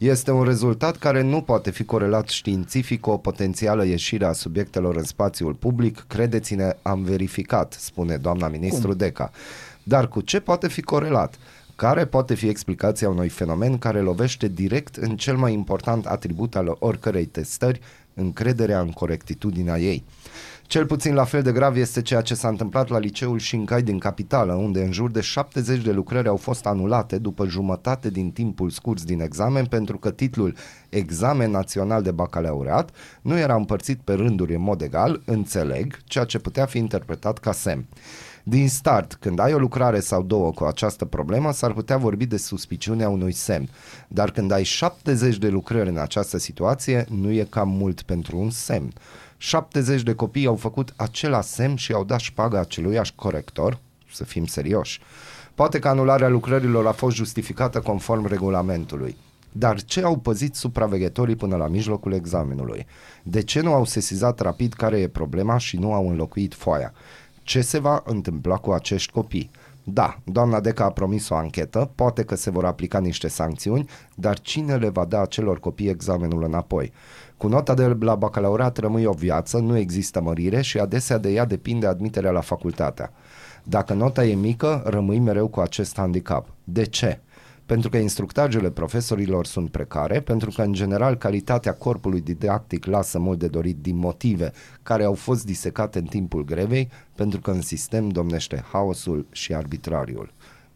Este un rezultat care nu poate fi corelat științific cu o potențială ieșire a subiectelor în spațiul public. Credeți-ne, am verificat, spune doamna ministru Cum? Deca. Dar cu ce poate fi corelat? Care poate fi explicația unui fenomen care lovește direct în cel mai important atribut al oricărei testări, încrederea în corectitudinea ei. Cel puțin la fel de grav este ceea ce s-a întâmplat la liceul Shinkai din capitală, unde în jur de 70 de lucrări au fost anulate după jumătate din timpul scurs din examen pentru că titlul Examen Național de Bacalaureat nu era împărțit pe rânduri în mod egal, înțeleg, ceea ce putea fi interpretat ca semn. Din start, când ai o lucrare sau două cu această problemă, s-ar putea vorbi de suspiciunea unui semn. Dar când ai 70 de lucrări în această situație, nu e cam mult pentru un semn. 70 de copii au făcut același semn și au dat șpaga aceluiași corector, să fim serioși. Poate că anularea lucrărilor a fost justificată conform regulamentului. Dar ce au păzit supraveghetorii până la mijlocul examenului? De ce nu au sesizat rapid care e problema și nu au înlocuit foaia? Ce se va întâmpla cu acești copii? Da, doamna Deca a promis o anchetă, poate că se vor aplica niște sancțiuni, dar cine le va da acelor copii examenul înapoi? Cu nota de la bacalaureat rămâi o viață, nu există mărire și adesea de ea depinde admiterea la facultatea. Dacă nota e mică, rămâi mereu cu acest handicap. De ce? Pentru că instructajele profesorilor sunt precare, pentru că în general calitatea corpului didactic lasă mult de dorit din motive care au fost disecate în timpul grevei, pentru că în sistem domnește haosul și arbitrariul.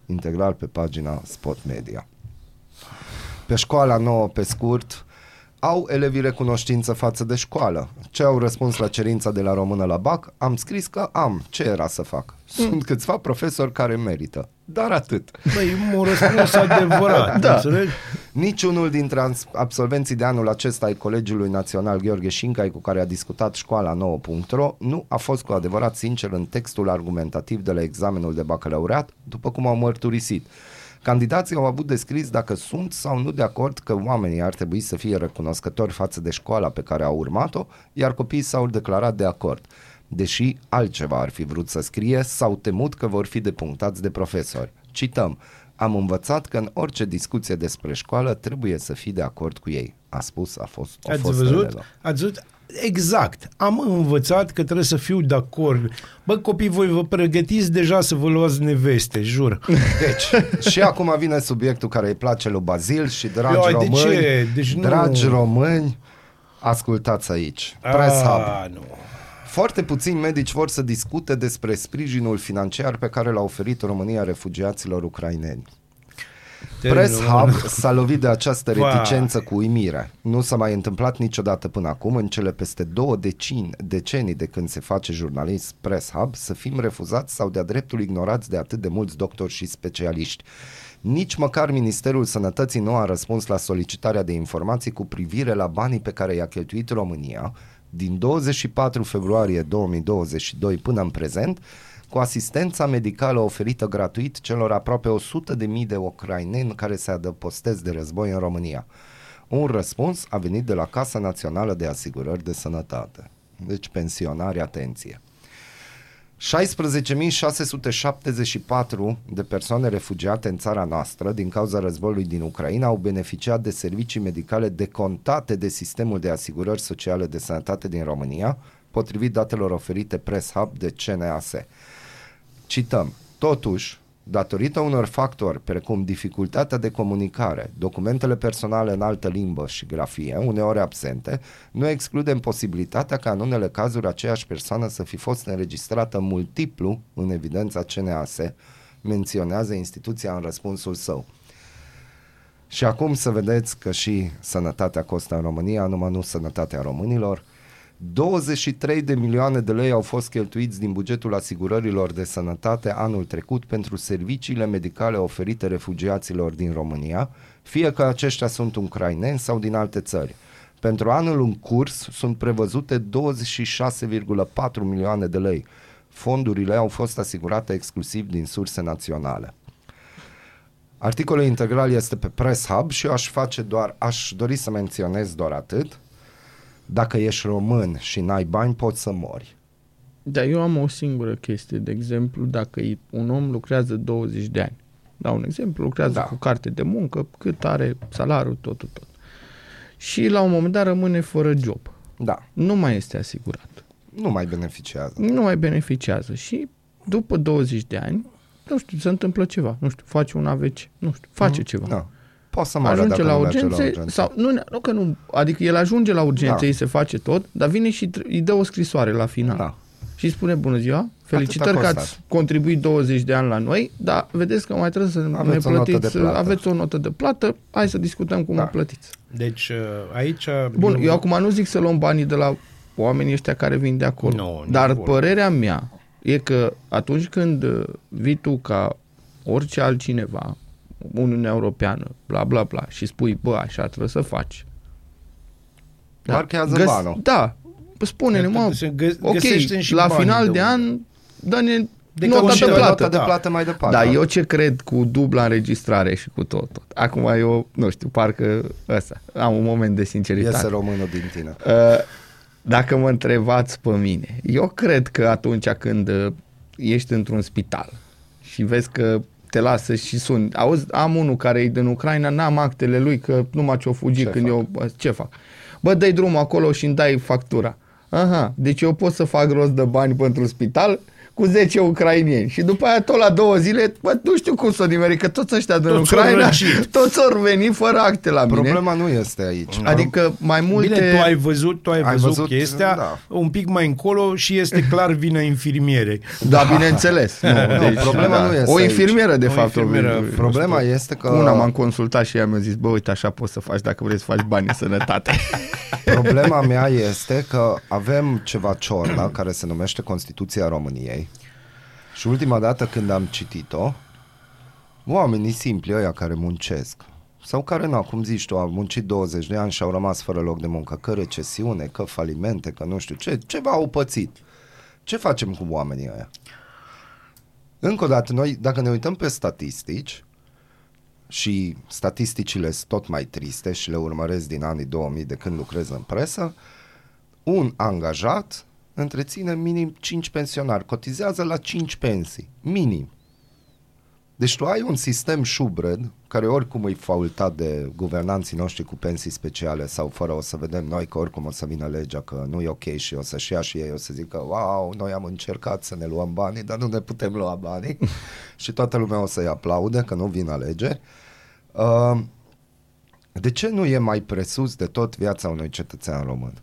Integral pe pagina Spot Media. Pe școala nouă, pe scurt, au elevii recunoștință față de școală. Ce au răspuns la cerința de la română la BAC? Am scris că am. Ce era să fac? Sunt câțiva profesori care merită. Dar atât. Băi, un răspuns adevărat, da. înțelegi? Niciunul dintre ans- absolvenții de anul acesta ai Colegiului Național Gheorghe Șincai cu care a discutat școala 9.ro nu a fost cu adevărat sincer în textul argumentativ de la examenul de bacalaureat, după cum au mărturisit. Candidații au avut descris dacă sunt sau nu de acord că oamenii ar trebui să fie recunoscători față de școala pe care au urmat-o, iar copiii s-au declarat de acord. Deși altceva ar fi vrut să scrie, s-au temut că vor fi depunctați de profesori. Cităm, am învățat că în orice discuție despre școală trebuie să fii de acord cu ei. A spus, a fost, a Ați fost văzut? relevă. Ați văzut? Exact. Am învățat că trebuie să fiu de acord. Bă, copii, voi vă pregătiți deja să vă luați neveste, jur. Deci, și acum vine subiectul care îi place lui Bazil și dragi Ioi, de români, ce? Deci nu- dragi români, ascultați aici. Press Hub. Ah, nu. Foarte puțini medici vor să discute despre sprijinul financiar pe care l-a oferit România refugiaților ucraineni. Press Terminul. Hub s-a lovit de această Vai. reticență cu uimire. Nu s-a mai întâmplat niciodată până acum, în cele peste două decini, decenii de când se face jurnalist Press Hub, să fim refuzați sau de-a dreptul ignorați de atât de mulți doctori și specialiști. Nici măcar Ministerul Sănătății nu a răspuns la solicitarea de informații cu privire la banii pe care i-a cheltuit România din 24 februarie 2022 până în prezent, cu asistența medicală oferită gratuit celor aproape 100 de mii de ucraineni care se adăpostesc de război în România. Un răspuns a venit de la Casa Națională de Asigurări de Sănătate. Deci pensionari, atenție. 16.674 de persoane refugiate în țara noastră din cauza războiului din Ucraina au beneficiat de servicii medicale decontate de sistemul de asigurări sociale de sănătate din România, potrivit datelor oferite Press Hub de CNAS. Cităm, totuși, datorită unor factori precum dificultatea de comunicare, documentele personale în altă limbă și grafie, uneori absente, nu excludem posibilitatea ca în unele cazuri aceeași persoană să fi fost înregistrată multiplu în evidența CNAS, menționează instituția în răspunsul său. Și acum să vedeți că și sănătatea costă în România, numai nu sănătatea românilor. 23 de milioane de lei au fost cheltuiți din bugetul asigurărilor de sănătate anul trecut pentru serviciile medicale oferite refugiaților din România, fie că aceștia sunt ucraineni sau din alte țări. Pentru anul în curs sunt prevăzute 26,4 milioane de lei. Fondurile au fost asigurate exclusiv din surse naționale. Articolul integral este pe Press Hub și eu aș face doar, aș dori să menționez doar atât. Dacă ești român și n-ai bani, poți să mori. Da, eu am o singură chestie, de exemplu, dacă e- un om lucrează 20 de ani, da, un exemplu, lucrează Da. da. cu carte de muncă, cât are salariul, totul, tot. Și la un moment dat rămâne fără job. Da, Nu mai este asigurat. nu mai beneficiază. Nu mai beneficiază și după 20 de ani, nu știu, se întâmplă ceva, nu știu, face un AVC, nu știu, face ceva. Da. Poți să moară ajunge dacă la nu merge urgențe, la urgențe. sau nu, nu că nu, adică el ajunge la urgențe, Da. da. îi se face tot, dar vine și tr- îi dă o scrisoare la final. Da. Și îi spune bună ziua, felicitări că costat. ați contribuit 20 de ani la noi, dar vedeți că mai trebuie să Aveți ne o notă plătiți, de plată. aveți o notă de plată, hai să discutăm cum Da. o plătiți. Deci uh, aici... Bun, eu acum nu zic să luăm banii de la oamenii ăștia care vin de acolo, Nu, nici dar vorbă. părerea mea e că atunci când uh, vii tu ca orice altcineva, Uniunea Europeană, bla bla bla, și spui, bă, așa trebuie să faci. Marchează banul. Da, spune-ne, mă, Să gă- ok, găsește și la banii final de unde. an, dă-ne De nota conștient, de nota plată. Nota de da. plată mai departe. Da, eu ce cred cu dubla înregistrare și cu tot, tot. Acum eu, nu știu, parcă ăsta, am un moment de sinceritate. Iese românul din tine. Uh, Dacă mă întrebați pe mine, eu cred că atunci când uh, ești într-un spital și vezi că te lasă și sun, auzi, am unul care e din Ucraina, n-am actele lui că numai ce-o fugi Ce când fac? eu, bă, ce fac? Bă, dai drumul acolo și îmi dai factura. Aha, deci eu pot să fac rost de bani pentru spital cu 10 ucrainieni și după aia tot la două zile, bă, nu știu cum să o nimeri, că toți ăștia din Toți au Ucraina, răcit. toți au venit fără acte la mine. Problema nu este aici. Adică mai multe... Bine, tu ai văzut, tu ai, Ai văzut, văzut, chestia da. un pic mai încolo și este clar vina infirmierei. Da, bineînțeles. Nu, deci, problema da. nu este O aici. infirmieră, de O fapt. infirmieră. o- Problema este că Cu una m-am consultat și ea mi-a zis, bă, uite, așa poți să faci dacă vrei să faci bani în sănătate. Problema mea este că avem ceva ciorna care se numește Constituția României și ultima dată când am citit-o, oamenii simpli ăia care muncesc sau care nu, cum zici tu, au muncit 20 de ani și au rămas fără loc de muncă, că recesiune, că falimente, că nu știu ce, ceva au pățit. Ce facem cu oamenii ăia? Încă o dată, noi, dacă ne uităm pe statistici, și statisticile sunt tot mai triste și le urmăresc din anii 2000 de când lucrez în presă, un angajat întreține minim 5 pensionari, cotizează la 5 pensii, minim. Deci tu ai un sistem șubred, care oricum e faultat de guvernanții noștri cu pensii speciale sau fără o să vedem noi că oricum o să vină legea că nu e ok și o să-și ia și ei o să zică wow, noi am încercat să ne luăm banii, dar nu ne putem lua banii și toată lumea o să-i aplaude că nu vin alegeri. Uh, de ce nu e mai presus de tot viața unui cetățean român?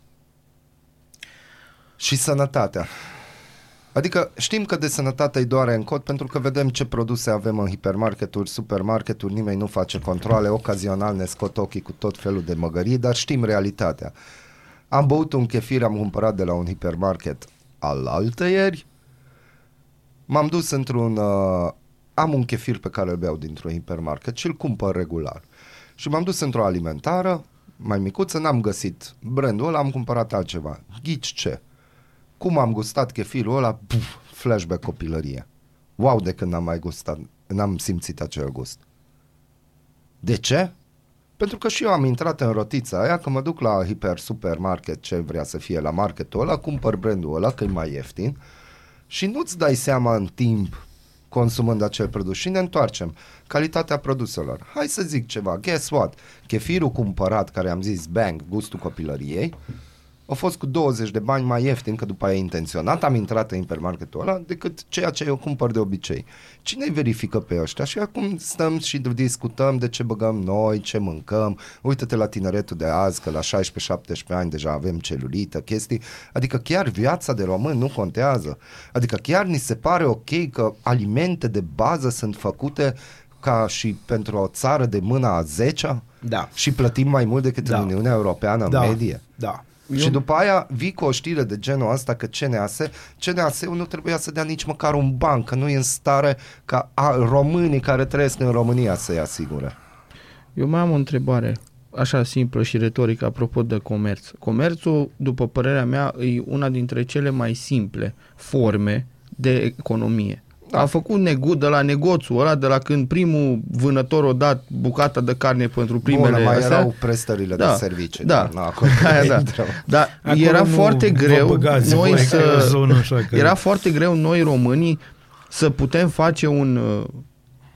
Și sănătatea. Adică știm că de sănătate îi doare în cot pentru că vedem ce produse avem în hipermarketuri, supermarketuri, nimeni nu face controle, ocazional ne scot ochii cu tot felul de măgării, dar știm realitatea. Am băut un chefir, am cumpărat de la un hipermarket al altăieri, m-am dus într-un... Uh, am un chefir pe care îl beau dintr-un hipermarket și îl cumpăr regular. Și m-am dus într-o alimentară, mai micuță, n-am găsit brandul ăla, am cumpărat altceva. Ghici ce? Cum am gustat chefirul ăla? Puf, flashback copilărie. Wow, de când n-am mai gustat, n-am simțit acel gust. De ce? Pentru că și eu am intrat în rotița aia, că mă duc la hiper supermarket, ce vrea să fie la marketul ăla, cumpăr brandul ăla, că e mai ieftin, și nu-ți dai seama în timp consumând acel produs și ne întoarcem. Calitatea produselor. Hai să zic ceva. Guess what? Chefirul cumpărat, care am zis bang, gustul copilăriei, a fost cu 20 de bani mai ieftin, că după aia intenționat am intrat în hipermarketul ăla, decât ceea ce eu cumpăr de obicei. Cine îi verifică pe ăștia? Și acum stăm și discutăm de ce băgăm noi, ce mâncăm. Uită-te la tineretul de azi, că la 16-17 ani deja avem celulită, chestii. Adică chiar viața de român nu contează. Adică chiar ni se pare ok că alimente de bază sunt făcute ca și pentru o țară de mâna a 10 Da. și plătim mai mult decât Da. în Uniunea Europeană în Da. medie. Da. Eu... Și după aia vii cu o știre de genul ăsta că CNAS, CNAS-ul nu trebuia să dea nici măcar un ban, că nu e în stare ca a, românii care trăiesc în România să-i asigure. Eu mai am o întrebare, așa simplă și retorică, apropo de comerț. Comerțul, după părerea mea, e una dintre cele mai simple forme de economie. Da. A făcut negud de la negoțul ăla, de la când primul vânător a dat bucata de carne pentru primele Bună, mai astea. erau prestările Da, de servicii. da. dar na, acolo Aia, da. intrăm. Dar Acolo era nu foarte vă greu băgați noi voi, că e o să zonă așa că- era foarte greu noi românii să putem face un uh,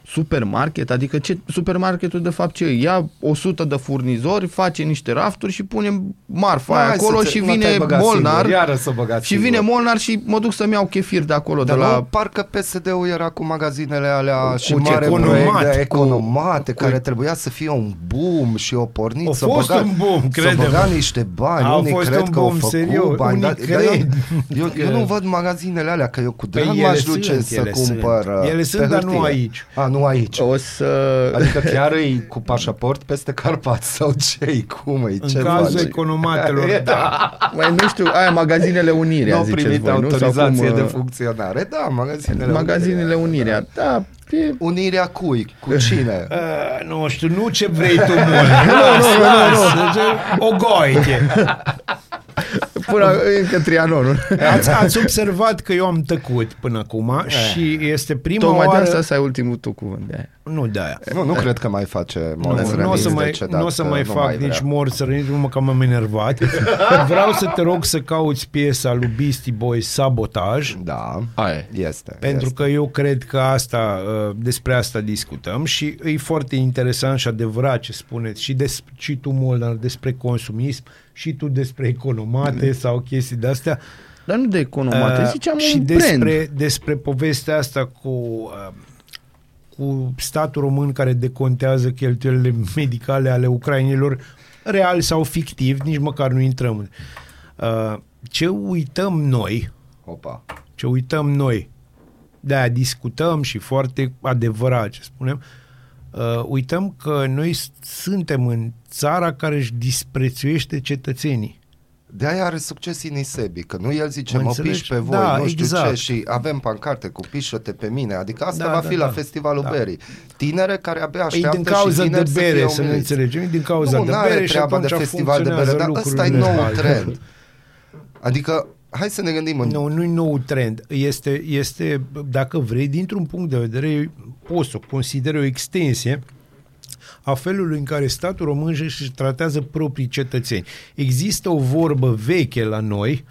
supermarket, adică ce supermarketul de fapt ce e? Ia 100 de furnizori, face niște rafturi și punem marfa aia Hai să acolo te- și mă, te-ai vine băgat Molnar singur, iară să băgați și singur. vine Molnar și mă duc să-mi iau chefir de acolo Dar de la... la nu, parcă PSD-ul era cu magazinele alea și cu mare economat, proiect de cu- economate, care trebuia să fie un boom și o pornit, A să fost băga, un boom, să crede-mă. băga niște bani, A unii fost cred un că au boom, făcut serios, bani, unii dar, dar eu, cred eu, că- eu, nu văd magazinele alea, că eu cu Păi drag ele m-aș duce sunt, să ele cumpăr sunt. uh, Ele pe sunt, dar nu hârtie. aici. A, nu aici. o să Adică chiar e cu pașaport peste Carpați sau ce cum e, În ce cazul faci? economatelor, da. mai nu știu, aia magazinele Unirea, Nu au ziceți primit voi, nu? Sau autorizație cum, de uh, funcționare. Da, magazinele Magazinele Unirea, da, e Unirea cui? Cu cine? Uh, nu știu, nu ce vrei tu, mult. nu, nu, nu, nu, O goite. Până încă Trianonul. Ați, ați observat că eu am tăcut până acum și este prima Tocmai de oară... asta să ai ultimul tu cuvânt de aia. Nu de aia. Nu, nu cred că mai face Nu, Moles nu, o să mai, decedat, nu o să că mai nu fac mai nici vrea. morți, nici numai că m-am enervat. Vreau să te rog să cauți piesa lui Beastie Boys Sabotaj. Da, Aia este. Pentru este. că eu cred că asta, uh, despre asta discutăm și e foarte interesant și adevărat ce spuneți și, des, și tu, Molnar, despre consumism și tu despre economate sau chestii de-astea. Dar nu de economate, Uh, ziceam și un despre, brand. despre povestea asta cu, uh, cu statul român care decontează cheltuielile medicale ale ucrainilor, real sau fictiv, nici măcar nu intrăm. Uh, ce uităm noi, Opa. ce uităm noi, de-aia discutăm și foarte adevărat ce spunem, uh, uităm că noi s- suntem în țara care își disprețuiește cetățenii. De aia are succes Inisebi, că nu el zice Mă mă înțelegi? piși pe voi, Da, nu știu exact. ce și avem pancarte cu pișă-te pe mine, adică asta Da, va da, fi la da. festivalul Da. berii. Tinere care abia E așteaptă din cauza și de tineri bere, să, să fie ne umiliți. înțelegem, e din cauza nu, de n-are bere și treaba de atunci festival de bere, funcționează dar ăsta e lucrurile nou altfel. trend. Adică, hai să ne gândim în... Nu, nu-i nou trend. Este, este, dacă vrei, dintr-un punct de vedere, poți să o consideri o extensie a felului în care statul român își tratează proprii cetățeni. Există o vorbă veche la noi,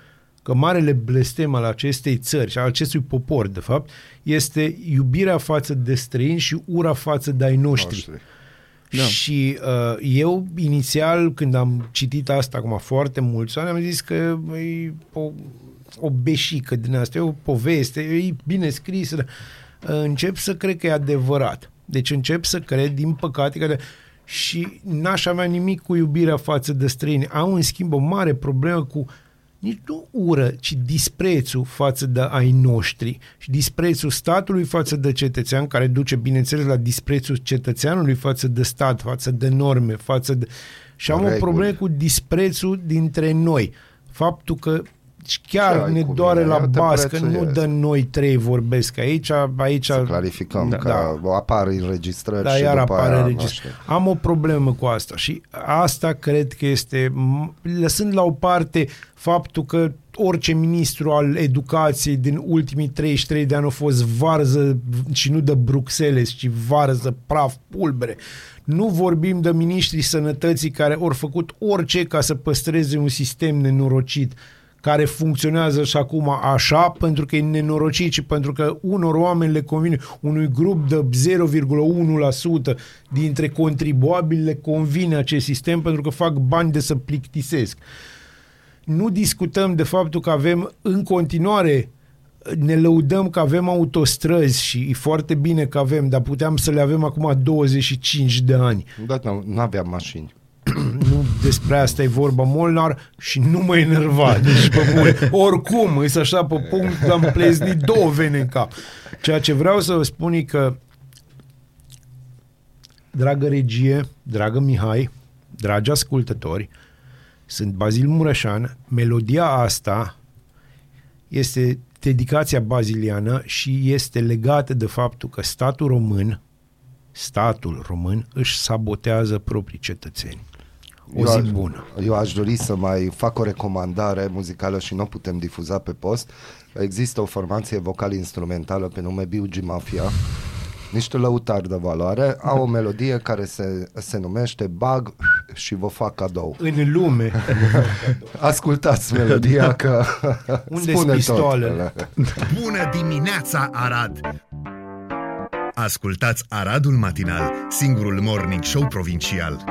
că marele blestem al acestei țări și al acestui popor, de fapt, este iubirea față de străini și ura față de ai noștri. Noștri. Da. Și uh, eu, inițial, când am citit asta acum foarte mulți ani, am zis că e o, o beșică din asta, e o poveste, e bine scrisă, dar uh, încep să cred că e adevărat. Deci încep să cred, din păcate, că de... și n-aș avea nimic cu iubirea față de străini. Au, în schimb, o mare problemă cu nici nu ură, ci disprețul față de ai noștri și disprețul statului față de cetățean, care duce, bineînțeles, la disprețul cetățeanului față de stat, față de norme, față de... Și am o Reguli. problemă cu disprețul dintre noi. Faptul că chiar ai ne cu doare mine, la eu te bas, că nu prețuiesc. de noi trei vorbesc aici, aici... Să clarificăm da, că da. apar înregistrări Da, și iar după apare aia, nu registru. știu. Am o problemă cu asta și asta cred că este, m- lăsând la o parte faptul că orice ministru al educației din ultimii 33 de ani a fost varză și nu de Bruxelles, ci varză, praf, pulbere. Nu vorbim de ministrii sănătății care au făcut orice ca să păstreze un sistem nenorocit care funcționează și acum așa pentru că e nenorocit și pentru că unor oameni le convine, unui grup de 0,1% dintre contribuabili le convine acest sistem pentru că fac bani de să plictisesc. Nu discutăm de faptul că avem în continuare ne lăudăm că avem autostrăzi și e foarte bine că avem, dar puteam să le avem acum 25 de ani. Da, nu, nu aveam mașini. Nu despre asta e vorba, Molnar, și nu mă enerva. Deci, pe bune. Oricum, îi așa pe punct, am pleznit două vene în cap. Ceea ce vreau să vă spun e că, dragă regie, dragă Mihai, dragi ascultători, sunt Bazil Mureșan, melodia asta este dedicația baziliană și este legată de faptul că statul român, statul român își sabotează proprii cetățeni. O Eu zi aș- bună. Eu aș dori să mai fac o recomandare muzicală și nu o putem difuza pe post. Există o formație vocal-instrumentală pe nume B.U.G. Mafia, niște lăutari de valoare, au o melodie care se, se numește Bag și vă fac cadou. În lume, Ascultați melodia că Unde-s spune pistoalele? tot. Bună dimineața, Arad! Ascultați Aradul Matinal, singurul morning show provincial.